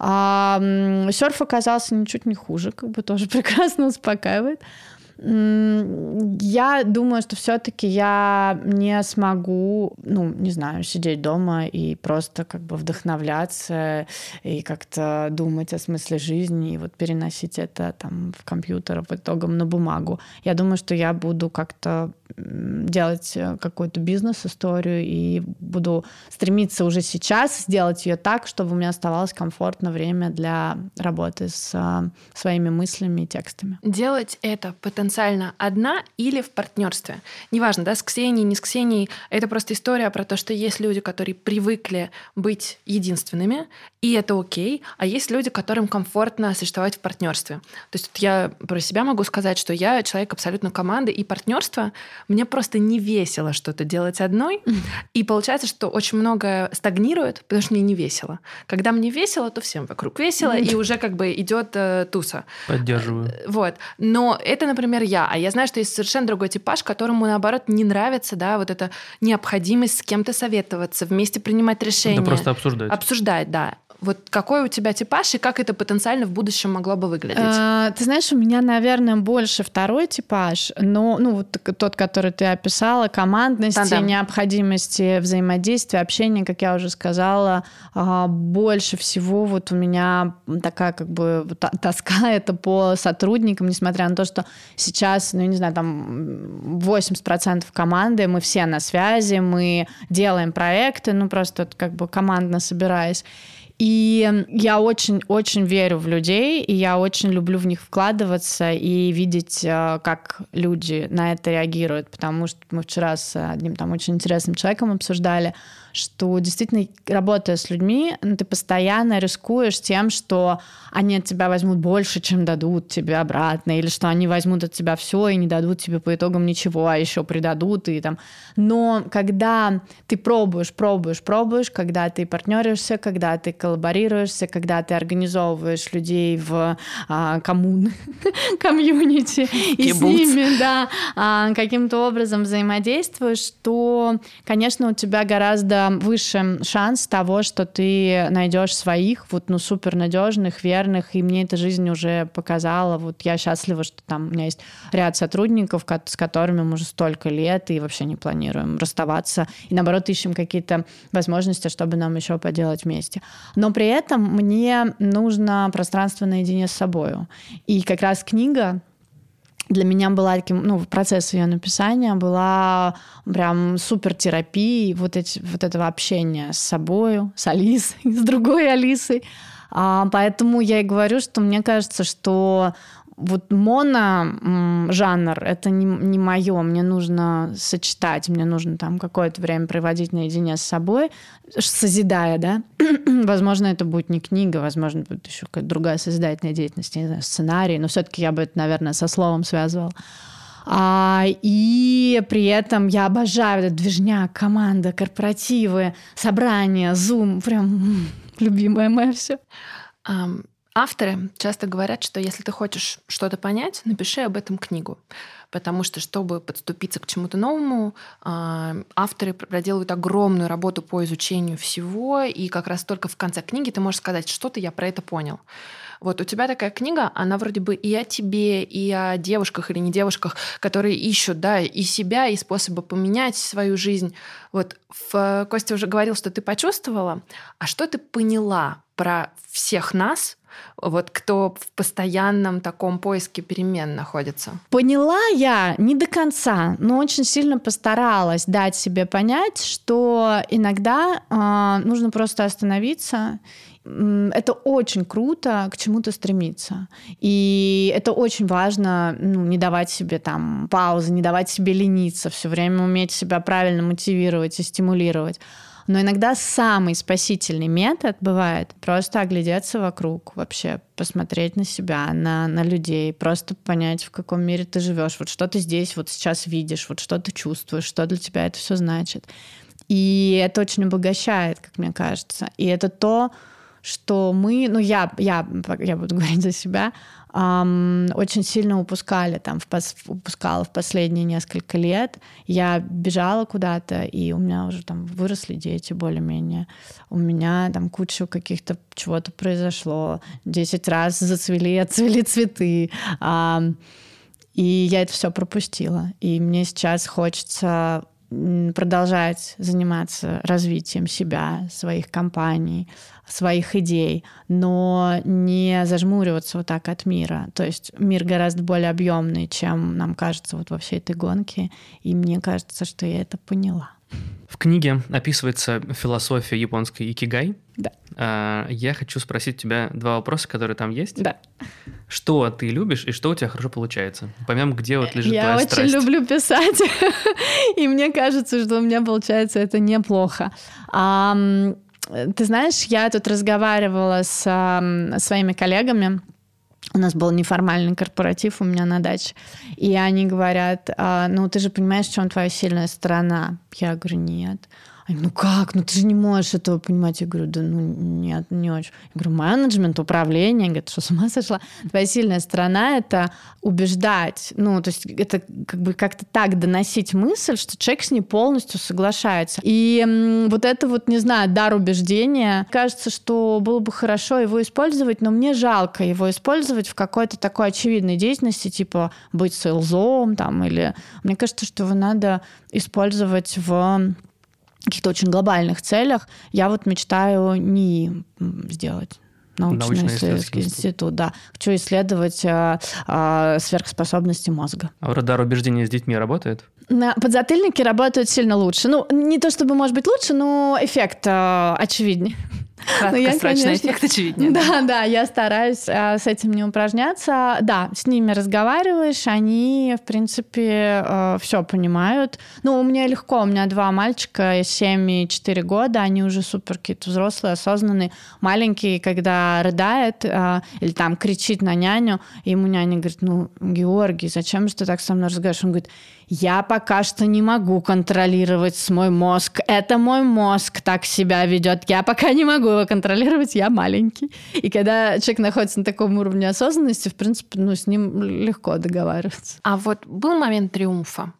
А серф оказался ничуть не хуже, как бы тоже прекрасно успокаивает. Я думаю, что все-таки я не смогу, ну, не знаю, сидеть дома и просто как бы вдохновляться и как-то думать о смысле жизни и вот переносить это там в компьютер, по итогам на бумагу. Я думаю, что я буду как-то делать э, какую-то бизнес-историю и буду стремиться уже сейчас сделать ее так, чтобы у меня оставалось комфортно время для работы с а, своими мыслями и текстами. Делать это потенциально одна или в партнерстве. Неважно, да, с Ксенией, не с Ксенией. Это просто история про то, что есть люди, которые привыкли быть единственными, и это окей, а есть люди, которым комфортно существовать в партнерстве. То есть я про себя могу сказать, что я человек абсолютно команды, и партнерство мне просто не весело что-то делать одной. И получается, что очень многое стагнирует, потому что мне не весело. Когда мне весело, то всем вокруг весело, и уже как бы идет э, туса. Поддерживаю. Э, вот. Но это, например, я. А я знаю, что есть совершенно другой типаж, которому, наоборот, не нравится, да, вот эта необходимость с кем-то советоваться, вместе принимать решения. Да просто обсуждать. Обсуждать, да. Вот какой у тебя типаж и как это потенциально в будущем могло бы выглядеть? А, ты знаешь, у меня, наверное, больше второй типаж, но ну вот тот, который ты описала, командности, Да-да. необходимости взаимодействия, общения, как я уже сказала, а, больше всего вот у меня такая как бы тоска это по сотрудникам, несмотря на то, что сейчас, ну, я не знаю, там 80% команды, мы все на связи, мы делаем проекты, ну, просто как бы командно собираясь. И я очень-очень верю в людей, и я очень люблю в них вкладываться и видеть, э, как люди на это реагируют, потому что мы вчера с одним там очень интересным человеком обсуждали, что действительно, работая с людьми, ну, ты постоянно рискуешь тем, что они от тебя возьмут больше, чем дадут тебе обратно, или что они возьмут от тебя все и не дадут тебе по итогам ничего, а еще придадут. И там. Но когда ты пробуешь, пробуешь, пробуешь, когда ты партнеришься, когда ты коллаборируешься, когда ты организовываешь людей в а, коммун, комьюнити, и с ними да, а, каким-то образом взаимодействуешь, то, конечно, у тебя гораздо выше шанс того, что ты найдешь своих, вот, ну, супер надежных, верных, и мне эта жизнь уже показала. Вот я счастлива, что там у меня есть ряд сотрудников, с которыми мы уже столько лет и вообще не планируем расставаться. И наоборот, ищем какие-то возможности, чтобы нам еще поделать вместе. Но при этом мне нужно пространство наедине с собой. И как раз книга для меня была таким, ну, процесс ее написания была прям супер терапией вот, эти, вот этого общения с собой, с Алисой, с другой Алисой. А, поэтому я и говорю, что мне кажется, что вот моно жанр это не, не мое. Мне нужно сочетать, мне нужно там какое-то время проводить наедине с собой, созидая, да. возможно, это будет не книга, возможно, будет еще какая-то другая созидательная деятельность, не знаю, сценарий, но все-таки я бы это, наверное, со словом связывала. А, и при этом я обожаю этот движняк, команда, корпоративы, собрания, зум, прям любимое мое все. Авторы часто говорят, что если ты хочешь что-то понять, напиши об этом книгу. Потому что, чтобы подступиться к чему-то новому, а, авторы проделывают огромную работу по изучению всего, и как раз только в конце книги ты можешь сказать, что-то я про это понял. Вот у тебя такая книга, она вроде бы и о тебе, и о девушках или не девушках, которые ищут, да, и себя, и способы поменять свою жизнь. Вот в, Костя уже говорил, что ты почувствовала, а что ты поняла про всех нас, вот кто в постоянном таком поиске перемен находится? Поняла я не до конца, но очень сильно постаралась дать себе понять, что иногда э, нужно просто остановиться это очень круто к чему-то стремиться. И это очень важно, ну, не давать себе там паузы, не давать себе лениться, все время уметь себя правильно мотивировать и стимулировать. Но иногда самый спасительный метод бывает просто оглядеться вокруг, вообще посмотреть на себя, на, на людей, просто понять, в каком мире ты живешь, вот что ты здесь вот сейчас видишь, вот что ты чувствуешь, что для тебя это все значит. И это очень обогащает, как мне кажется. И это то, что мы, ну я, я, я буду говорить за себя, эм, очень сильно упускали, там, в пос, упускала в последние несколько лет. Я бежала куда-то, и у меня уже там выросли дети более-менее. У меня там куча каких-то чего-то произошло. Десять раз зацвели, отцвели цветы. Эм, и я это все пропустила. И мне сейчас хочется продолжать заниматься развитием себя, своих компаний, своих идей, но не зажмуриваться вот так от мира. То есть мир гораздо более объемный, чем нам кажется вот во всей этой гонке, и мне кажется, что я это поняла. В книге описывается философия японской икигай. Да. А, я хочу спросить тебя два вопроса, которые там есть. Да. Что ты любишь и что у тебя хорошо получается? Поймем, где вот лежит я твоя очень страсть. люблю писать, и мне кажется, что у меня получается это неплохо. Ты знаешь, я тут разговаривала с своими коллегами, у нас был неформальный корпоратив у меня на даче. И они говорят, а, ну ты же понимаешь, в чем твоя сильная сторона? Я говорю, нет. Они, ну как, ну ты же не можешь этого понимать. Я говорю, да ну нет, не очень. Я говорю, менеджмент, управление. Говорят, что с ума сошла? Твоя сильная сторона — это убеждать. Ну, то есть это как бы как-то так доносить мысль, что человек с ней полностью соглашается. И м, вот это вот, не знаю, дар убеждения. Кажется, что было бы хорошо его использовать, но мне жалко его использовать в какой-то такой очевидной деятельности, типа быть сейлзом там, или... Мне кажется, что его надо использовать в каких-то очень глобальных целях, я вот мечтаю не сделать научно-исследовательский институт, да. Хочу исследовать э, э, сверхспособности мозга. А радар убеждения с детьми работает? На подзатыльники работают сильно лучше. Ну, не то чтобы, может быть, лучше, но эффект э, очевиднее. Краткосрочный конечно... эффект очевиднее. Да, да, я стараюсь э, с этим не упражняться. Да, с ними разговариваешь, они, в принципе, э, все понимают. Ну, у меня легко, у меня два мальчика, 7 и 4 года, они уже супер какие-то взрослые, осознанные. Маленький, когда рыдает э, или там кричит на няню, ему няня говорит, ну, Георгий, зачем же ты так со мной разговариваешь? Он говорит, я пока что не могу контролировать свой мозг. Это мой мозг так себя ведет. Я пока не могу его контролировать, я маленький. И когда человек находится на таком уровне осознанности, в принципе, ну, с ним легко договариваться. А вот был момент триумфа?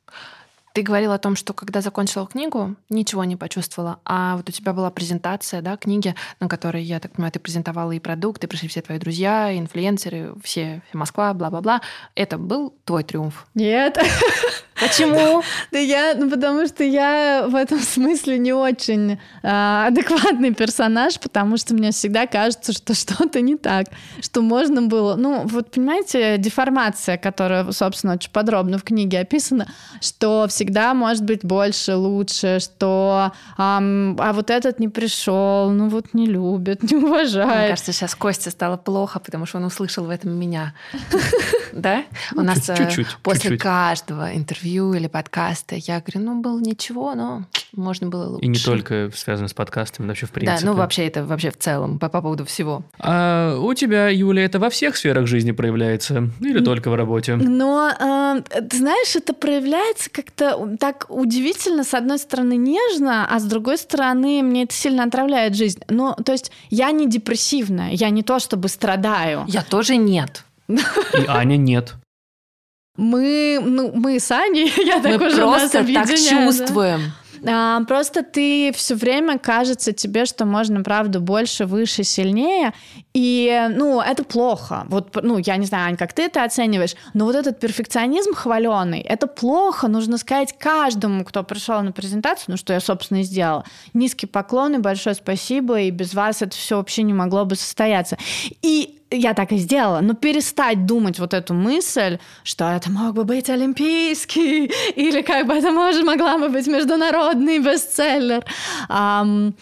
Ты говорила о том, что когда закончила книгу, ничего не почувствовала. А вот у тебя была презентация, да, книги, на которой, я так понимаю, ты презентовала и продукты, пришли все твои друзья, инфлюенсеры, все, все Москва, бла-бла-бла. Это был твой триумф? Нет. Почему? Да я, ну потому что я в этом смысле не очень э, адекватный персонаж, потому что мне всегда кажется, что что-то не так, что можно было, ну вот понимаете, деформация, которая, собственно, очень подробно в книге описана, что всегда может быть больше, лучше, что а вот этот не пришел, ну вот не любит, не уважает. Мне кажется, сейчас Костя стало плохо, потому что он услышал в этом меня. Да? У нас э, после каждого интервью интервью или подкаста. Я говорю, ну, было ничего, но можно было лучше. И не только связано с подкастами, но вообще в принципе. Да, ну вообще это вообще в целом, по, по поводу всего. А у тебя, Юля, это во всех сферах жизни проявляется? Или только в работе? Но, э, ты знаешь, это проявляется как-то так удивительно, с одной стороны, нежно, а с другой стороны, мне это сильно отравляет жизнь. Ну, то есть я не депрессивная, я не то чтобы страдаю. Я тоже нет. И Аня нет мы, ну, мы с Аней, я так мы уже просто так чувствуем. Да? А, просто ты все время кажется тебе, что можно, правда, больше, выше, сильнее. И, ну, это плохо. Вот, ну, я не знаю, Ань, как ты это оцениваешь, но вот этот перфекционизм хваленый, это плохо. Нужно сказать каждому, кто пришел на презентацию, ну, что я, собственно, и сделала. Низкий поклон и большое спасибо, и без вас это все вообще не могло бы состояться. И я так и сделала, но перестать думать вот эту мысль, что это мог бы быть олимпийский, или как бы это может, могла бы быть международный бестселлер. Um,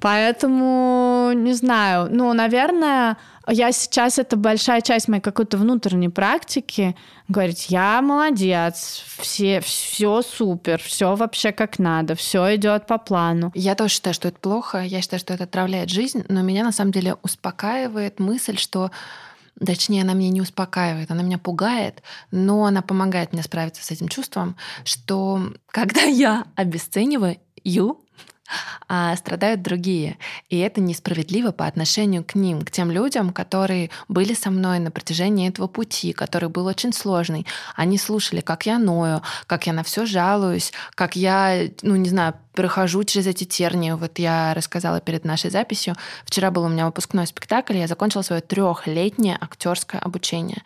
поэтому, не знаю, ну, наверное, я сейчас, это большая часть моей какой-то внутренней практики, говорить, я молодец, все, все супер, все вообще как надо, все идет по плану. Я тоже считаю, что это плохо, я считаю, что это отравляет жизнь, но меня на самом деле успокаивает мысль, что Точнее, она меня не успокаивает, она меня пугает, но она помогает мне справиться с этим чувством, что когда я обесцениваю, а страдают другие. И это несправедливо по отношению к ним, к тем людям, которые были со мной на протяжении этого пути, который был очень сложный. Они слушали, как я ною, как я на все жалуюсь, как я, ну не знаю, прохожу через эти тернии. Вот я рассказала перед нашей записью. Вчера был у меня выпускной спектакль, я закончила свое трехлетнее актерское обучение.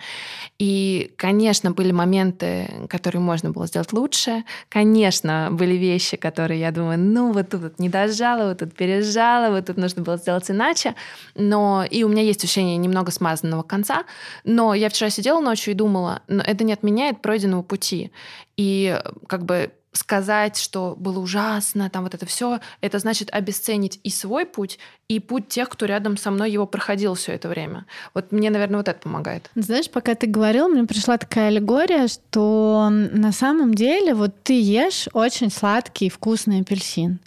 И, конечно, были моменты, которые можно было сделать лучше. Конечно, были вещи, которые я думаю, ну вот тут не дожала, вот тут пережала, вот тут нужно было сделать иначе. Но и у меня есть ощущение немного смазанного конца. Но я вчера сидела ночью и думала, но это не отменяет пройденного пути. И как бы сказать, что было ужасно, там вот это все, это значит обесценить и свой путь, и путь тех, кто рядом со мной его проходил все это время. Вот мне, наверное, вот это помогает. Знаешь, пока ты говорил, мне пришла такая аллегория, что на самом деле вот ты ешь очень сладкий вкусный апельсин.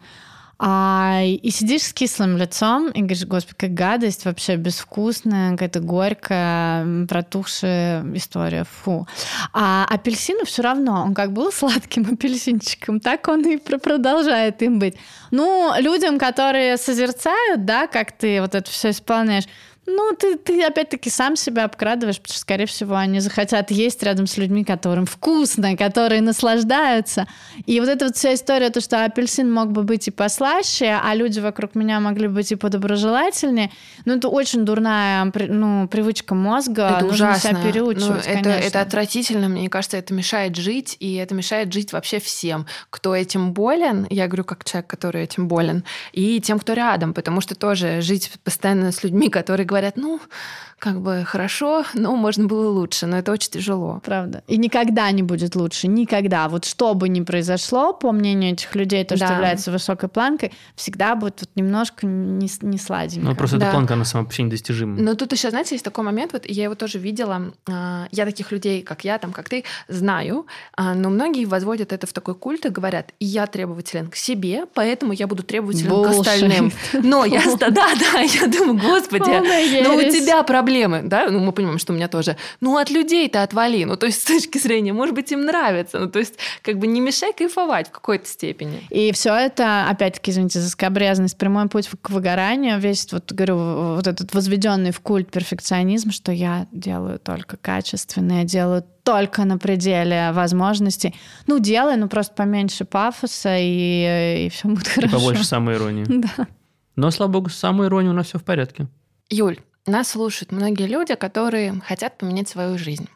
А, и сидишь с кислым лицом и говоришь, господи, какая гадость, вообще безвкусная, какая-то горькая, протухшая история, фу. А апельсину все равно, он как был сладким апельсинчиком, так он и продолжает им быть. Ну, людям, которые созерцают, да, как ты вот это все исполняешь, ну, ты, ты опять-таки сам себя обкрадываешь, потому что, скорее всего, они захотят есть рядом с людьми, которым вкусно, которые наслаждаются. И вот эта вот вся история, то, что апельсин мог бы быть и послаще, а люди вокруг меня могли быть и подоброжелательнее, ну, это очень дурная ну, привычка мозга. Это Нужно ужасно. себя переучивать, ну, это, конечно. это отвратительно, мне кажется, это мешает жить, и это мешает жить вообще всем, кто этим болен, я говорю как человек, который этим болен, и тем, кто рядом, потому что тоже жить постоянно с людьми, которые говорят, ну, как бы хорошо, но можно было лучше, но это очень тяжело. Правда. И никогда не будет лучше, никогда. Вот что бы ни произошло, по мнению этих людей, то, что Да. является высокой планкой, всегда будет вот немножко не, не сладенько. Ну, просто Да. эта планка, она сама вообще недостижима. Но тут еще, знаете, есть такой момент, вот я его тоже видела, а, я таких людей, как я, там, как ты, знаю, а, но многие возводят это в такой культ и говорят, я требователен к себе, поэтому я буду требователен к Bullshit. остальным. Но я, да, да, я думаю, господи, Полная ну у ересь. тебя проблемы, да, ну мы понимаем, что у меня тоже, ну от людей-то отвали, ну то есть с точки зрения, может быть, им нравится, ну то есть как бы не мешай кайфовать в какой-то степени. И все это, опять-таки, извините за скобрезность, прямой путь к выгоранию, весь, вот говорю, вот этот возведенный в культ перфекционизм, что я делаю только качественно, я делаю только на пределе возможностей. Ну, делай, ну просто поменьше пафоса, и, и все будет И хорошо. побольше самоиронии. Да. Но, слава богу, с самоиронией у нас все в порядке. Юль, нас слушают многие люди, которые хотят поменять свою жизнь.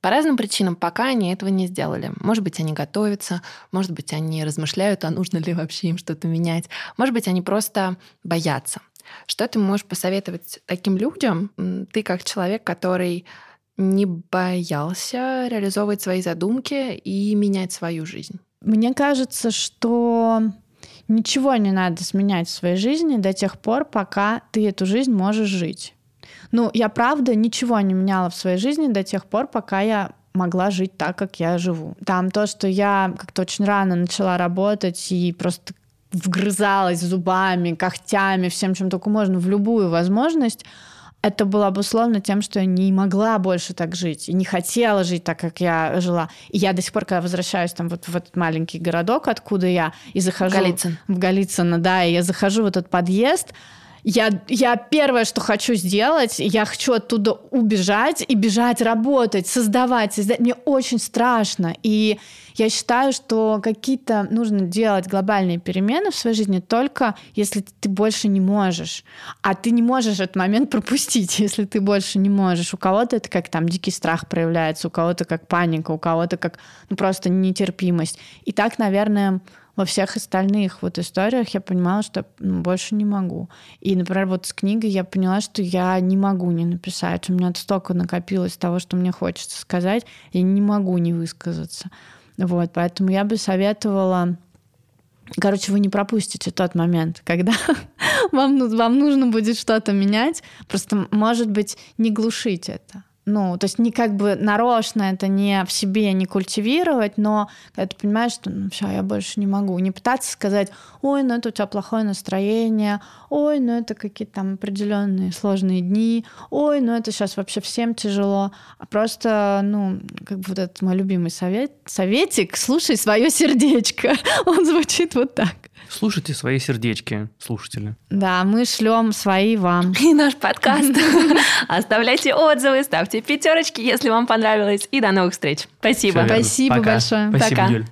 По разным причинам пока они этого не сделали. Может быть, они готовятся, может быть, они размышляют, а нужно ли вообще им что-то менять. Может быть, они просто боятся. Что ты можешь посоветовать таким людям? Ты как человек, который не боялся реализовывать свои задумки и менять свою жизнь. Мне кажется, что ничего не надо сменять в своей жизни до тех пор, пока ты эту жизнь можешь жить. Ну, я правда ничего не меняла в своей жизни до тех пор, пока я могла жить так, как я живу. Там то, что я как-то очень рано начала работать и просто вгрызалась зубами, когтями, всем, чем только можно, в любую возможность, это было обусловлено тем, что я не могла больше так жить и не хотела жить так, как я жила. И я до сих пор, когда возвращаюсь там вот в этот маленький городок, откуда я, и захожу... Голицын. В Голицыно, да, и я захожу в этот подъезд, я, я первое, что хочу сделать, я хочу оттуда убежать и бежать работать, создавать, создать. Мне очень страшно. И я считаю, что какие-то нужно делать глобальные перемены в своей жизни только если ты больше не можешь. А ты не можешь этот момент пропустить, если ты больше не можешь. У кого-то это как там дикий страх проявляется, у кого-то как паника, у кого-то как ну, просто нетерпимость. И так, наверное, во всех остальных вот историях я понимала, что ну, больше не могу. И, например, вот с книгой я поняла, что я не могу не написать. У меня столько накопилось того, что мне хочется сказать, я не могу не высказаться. Вот, поэтому я бы советовала Короче, вы не пропустите тот момент, когда вам, вам нужно будет что-то менять. Просто, может быть, не глушить это. Ну, то есть не как бы нарочно это не в себе не культивировать, но когда ты понимаешь, что ну все, я больше не могу. Не пытаться сказать, ой, ну это у тебя плохое настроение, ой, ну это какие-то там определенные сложные дни, ой, ну это сейчас вообще всем тяжело. А просто, ну, как бы вот этот мой любимый совет, советик, слушай свое сердечко. Он звучит вот так. Слушайте свои сердечки, слушатели. Да, мы шлем свои вам. И наш подкаст. Оставляйте отзывы, ставьте пятерочки, если вам понравилось. И до новых встреч. Спасибо. Спасибо Пока. большое. Спасибо, Пока. Юль.